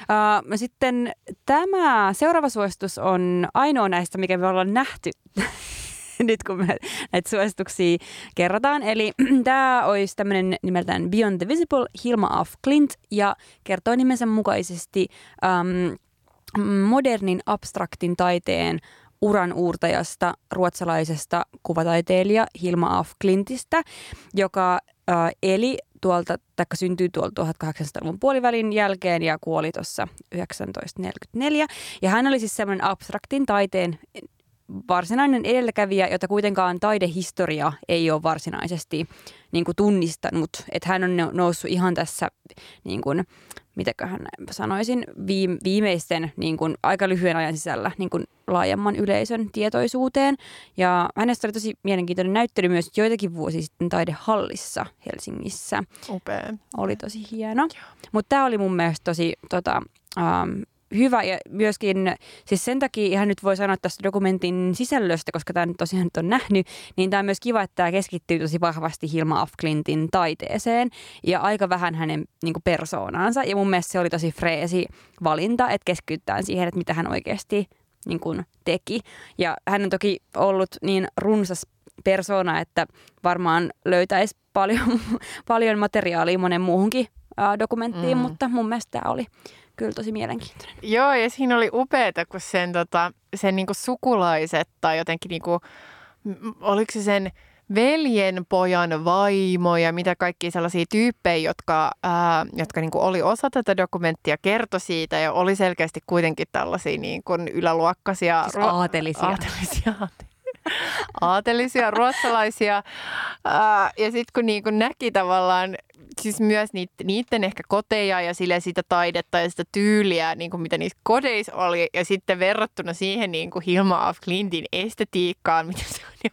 Uh, sitten tämä seuraava suositus on ainoa näistä, mikä me ollaan nähty nyt kun me näitä suosituksia kerrotaan. Eli tämä olisi tämmöinen nimeltään Beyond the Visible, Hilma af Klint, ja kertoo nimensä mukaisesti um, modernin abstraktin taiteen uran uurtajasta, ruotsalaisesta kuvataiteilija Hilma af Klintistä, joka uh, eli tuolta, taikka syntyi tuolta 1800-luvun puolivälin jälkeen ja kuoli tuossa 1944. Ja hän oli siis semmoinen abstraktin taiteen varsinainen edelläkävijä, jota kuitenkaan taidehistoria ei ole varsinaisesti niin kuin tunnistanut. Että hän on noussut ihan tässä, niin kuin, mitäköhän sanoisin, viimeisten niin kuin, aika lyhyen ajan sisällä niin kuin, laajemman yleisön tietoisuuteen. Ja hänestä oli tosi mielenkiintoinen näyttely myös joitakin vuosia sitten taidehallissa Helsingissä. Upea. Oli tosi hieno. Mutta tämä oli mun mielestä tosi tota, um, hyvä ja myöskin siis sen takia ihan nyt voi sanoa tästä dokumentin sisällöstä, koska tämä nyt tosiaan nyt on nähnyt, niin tämä on myös kiva, että tämä keskittyy tosi vahvasti Hilma af Clintin taiteeseen ja aika vähän hänen niin kuin persoonaansa ja mun mielestä se oli tosi freesi valinta, että keskitytään siihen, että mitä hän oikeasti niin kuin teki. Ja hän on toki ollut niin runsas persona, että varmaan löytäisi paljon, paljon materiaalia monen muuhunkin dokumenttiin, mm. mutta mun mielestä tämä oli kyllä tosi mielenkiintoinen. Joo, ja siinä oli upeeta, kun sen, tota, sen niinku sukulaiset tai jotenkin, niinku, oliko se sen veljen pojan vaimo ja mitä kaikki sellaisia tyyppejä, jotka, ää, jotka niinku oli osa tätä dokumenttia, kertoi siitä ja oli selkeästi kuitenkin tällaisia niinku yläluokkaisia. Siis aatelisia. aatelisia aatelisia ruotsalaisia. Ja sitten kun niinku näki tavallaan siis myös niiden ehkä koteja ja sille sitä taidetta ja sitä tyyliä, niin kuin mitä niissä kodeissa oli. Ja sitten verrattuna siihen niin kuin Hilma af Clintin estetiikkaan, mitä se on jo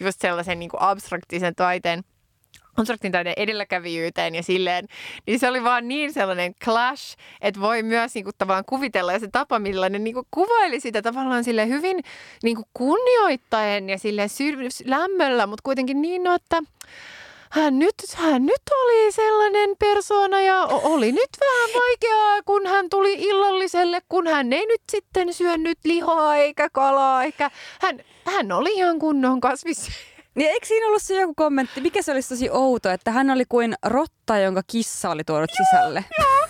just sellaisen niin kuin abstraktisen taiteen abstraktin taiteen edelläkävijyyteen ja silleen, niin se oli vaan niin sellainen clash, että voi myös niin kuin, tavallaan kuvitella ja se tapa, millä ne niin kuin, kuvaili sitä tavallaan sille hyvin niin kuin, kunnioittaen ja sille lämmöllä, mutta kuitenkin niin, no, että hän nyt, hän nyt oli sellainen persona ja oli nyt vähän vaikeaa, kun hän tuli illalliselle, kun hän ei nyt sitten syönyt lihaa eikä kalaa, eikä hän, hän oli ihan kunnon kasvis. Niin eikö siinä ollut se joku kommentti, mikä se olisi tosi outo, että hän oli kuin rotta, jonka kissa oli tuonut sisälle? Joo,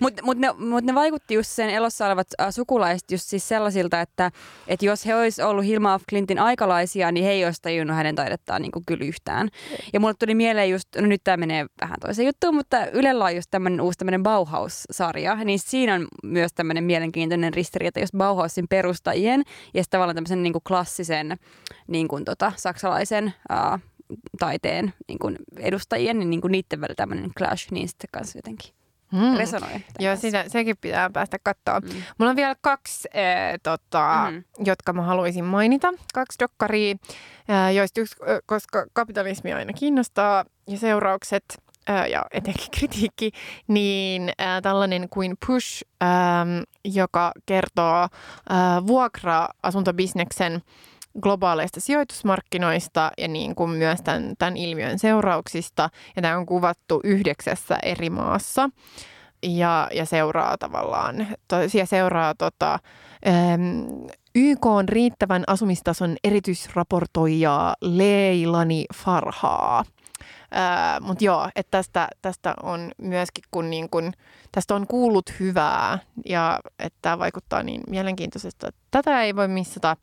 Mutta mut ne, mut ne vaikutti just sen elossa olevat äh, sukulaiset just siis sellaisilta, että et jos he olisi ollut Hilma af Clintin aikalaisia, niin he ei olisi tajunnut hänen taidettaan niin kuin kyllä yhtään. Ja mulle tuli mieleen just, no nyt tämä menee vähän toiseen juttuun, mutta Ylellä on just tämmöinen uusi tämmöinen Bauhaus-sarja, niin siinä on myös tämmöinen mielenkiintoinen ristiriita, jos Bauhausin perustajien ja sitten tavallaan tämmöisen niin kuin klassisen niin kuin tota, saksalaisen uh, taiteen niin kuin edustajien, niin, niin kuin niiden välillä tämmöinen clash, niin sitten kanssa jotenkin mm. resonoi. Joo, sitä, sekin pitää päästä katsoa. Mm. Mulla on vielä kaksi, äh, tota, mm. jotka mä haluaisin mainita. Kaksi dokkaria, äh, joista yksi, äh, koska kapitalismi aina kiinnostaa ja seuraukset äh, ja etenkin kritiikki, niin äh, tällainen kuin Push, äh, joka kertoo äh, vuokra-asuntobisneksen globaaleista sijoitusmarkkinoista ja niin kuin myös tämän, tämän ilmiön seurauksista. Ja tämä on kuvattu yhdeksässä eri maassa ja, ja seuraa tavallaan, to, ja seuraa tota, äm, YK on riittävän asumistason erityisraportoijaa Leilani Farhaa. Mutta joo, että tästä, tästä on myöskin, kun, niin kun tästä on kuullut hyvää ja että tämä vaikuttaa niin mielenkiintoisesta, että tätä ei voi missata.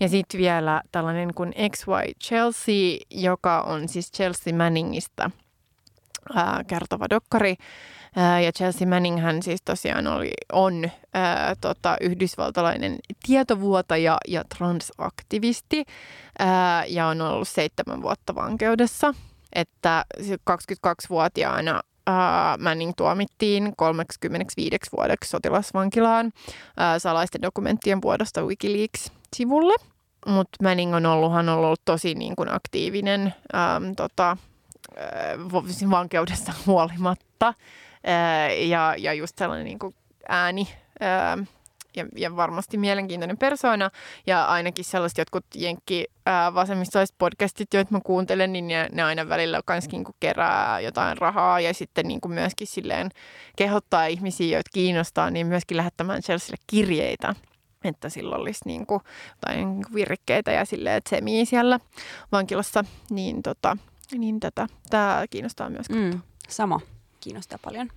Ja sitten vielä tällainen kuin XY Chelsea, joka on siis Chelsea Manningista ää, kertova dokkari. Ää, ja Chelsea Manning hän siis tosiaan oli, on ää, tota, yhdysvaltalainen tietovuotaja ja transaktivisti ää, ja on ollut seitsemän vuotta vankeudessa. Että 22-vuotiaana Manning tuomittiin 35 vuodeksi sotilasvankilaan ää, salaisten dokumenttien vuodosta Wikileaks-sivulle. Mutta Manning on ollut, hän on ollut tosi niin kuin aktiivinen äm, tota, äh, vankeudesta huolimatta. Ja, ja just sellainen niin kuin ääni ää, ja, ja varmasti mielenkiintoinen persona. Ja ainakin sellaiset jotkut jenkki ää, vasemmistolaiset podcastit, joita mä kuuntelen, niin ne, ne aina välillä kans niin kuin kerää jotain rahaa ja sitten niin kuin myöskin silleen kehottaa ihmisiä, joita kiinnostaa, niin myöskin lähettämään Chelsealle kirjeitä että sillä olisi niin kuin jotain niin virkkeitä ja silleen, että semii siellä vankilassa, niin, tota, niin tätä, tämä kiinnostaa myös Mm, sama, kiinnostaa paljon.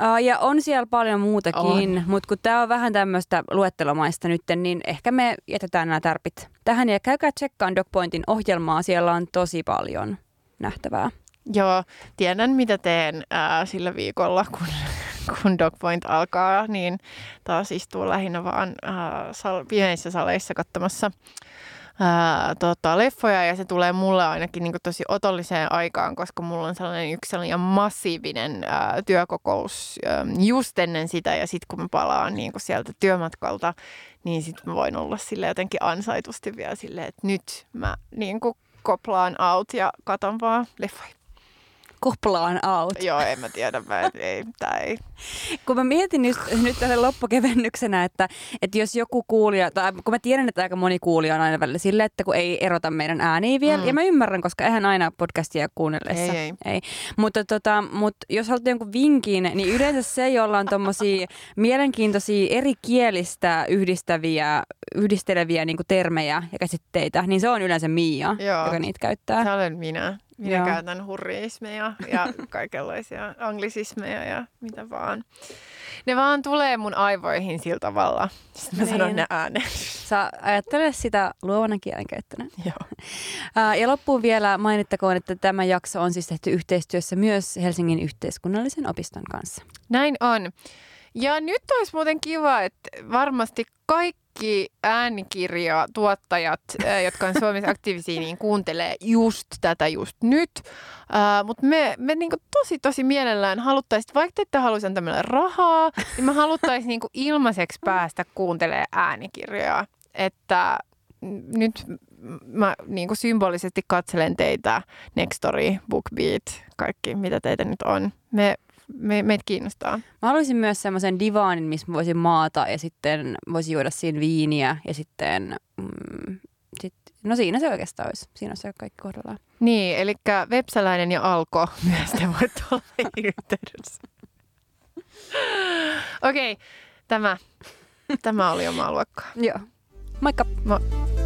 Uh, ja on siellä paljon muutakin, mutta kun tämä on vähän tämmöistä luettelomaista nyt, niin ehkä me jätetään nämä tärpit tähän. Ja käykää tsekkaan DocPointin ohjelmaa, siellä on tosi paljon nähtävää. Joo, tiedän mitä teen ää, sillä viikolla, kun kun Dogpoint alkaa, niin taas istuu lähinnä vaan äh, sal- pienissä saleissa katsomassa ää, tota, leffoja ja se tulee mulle ainakin niin tosi otolliseen aikaan, koska mulla on sellainen yksi sellainen massiivinen ää, työkokous ää, just ennen sitä. Ja sitten kun mä palaan niin sieltä työmatkalta, niin sitten mä voin olla sille jotenkin ansaitusti vielä silleen, että nyt mä niin koplaan out ja katon vaan leffoja koplaan out. Joo, en mä tiedä, mä, ei, tää ei. Kun mä mietin just, nyt tälle loppukevennyksenä, että, että jos joku kuulija, tai kun mä tiedän, että aika moni kuulija on aina välillä silleen, että kun ei erota meidän ääniä vielä, mm. ja mä ymmärrän, koska eihän aina podcastia kuunnellessa. Ei, ei. ei. Mutta, tota, mutta jos haluat jonkun vinkin, niin yleensä se, jolla on tommosia mielenkiintoisia eri kielistä yhdistäviä, yhdisteleviä niin termejä ja käsitteitä, niin se on yleensä Mia, Joo. joka niitä käyttää. Se olen minä. Minä Joo. käytän hurriismeja ja kaikenlaisia anglisismeja ja mitä vaan. Ne vaan tulee mun aivoihin sillä tavalla. Sitten mä niin. sanon ne ääneen. Sä ajattelet sitä luovana kielenkäyttönä. Joo. Ja loppuun vielä mainittakoon, että tämä jakso on siis tehty yhteistyössä myös Helsingin yhteiskunnallisen opiston kanssa. Näin on. Ja nyt olisi muuten kiva, että varmasti kaikki kaikki äänikirjatuottajat, jotka on Suomessa aktiivisia, niin kuuntelee just tätä just nyt. Uh, Mutta me, me niinku tosi tosi mielellään haluttaisiin, vaikka te ette haluaisi antaa meille rahaa, niin me haluttaisiin niinku ilmaiseksi päästä kuuntelemaan äänikirjoja. Että nyt mä niin kuin symbolisesti katselen teitä, Nextory, BookBeat, kaikki mitä teitä nyt on. Me me, meitä kiinnostaa. Mä haluaisin myös semmoisen divaanin, missä voisin maata ja sitten voisin juoda siinä viiniä ja sitten... Mm, sit, no siinä se oikeastaan olisi. Siinä on se kaikki kohdallaan. Niin, eli Vepsäläinen ja Alko myös te voitte olla yhteydessä. Okei, okay, tämä, tämä oli oma luokka. Joo. Moikka. Mo-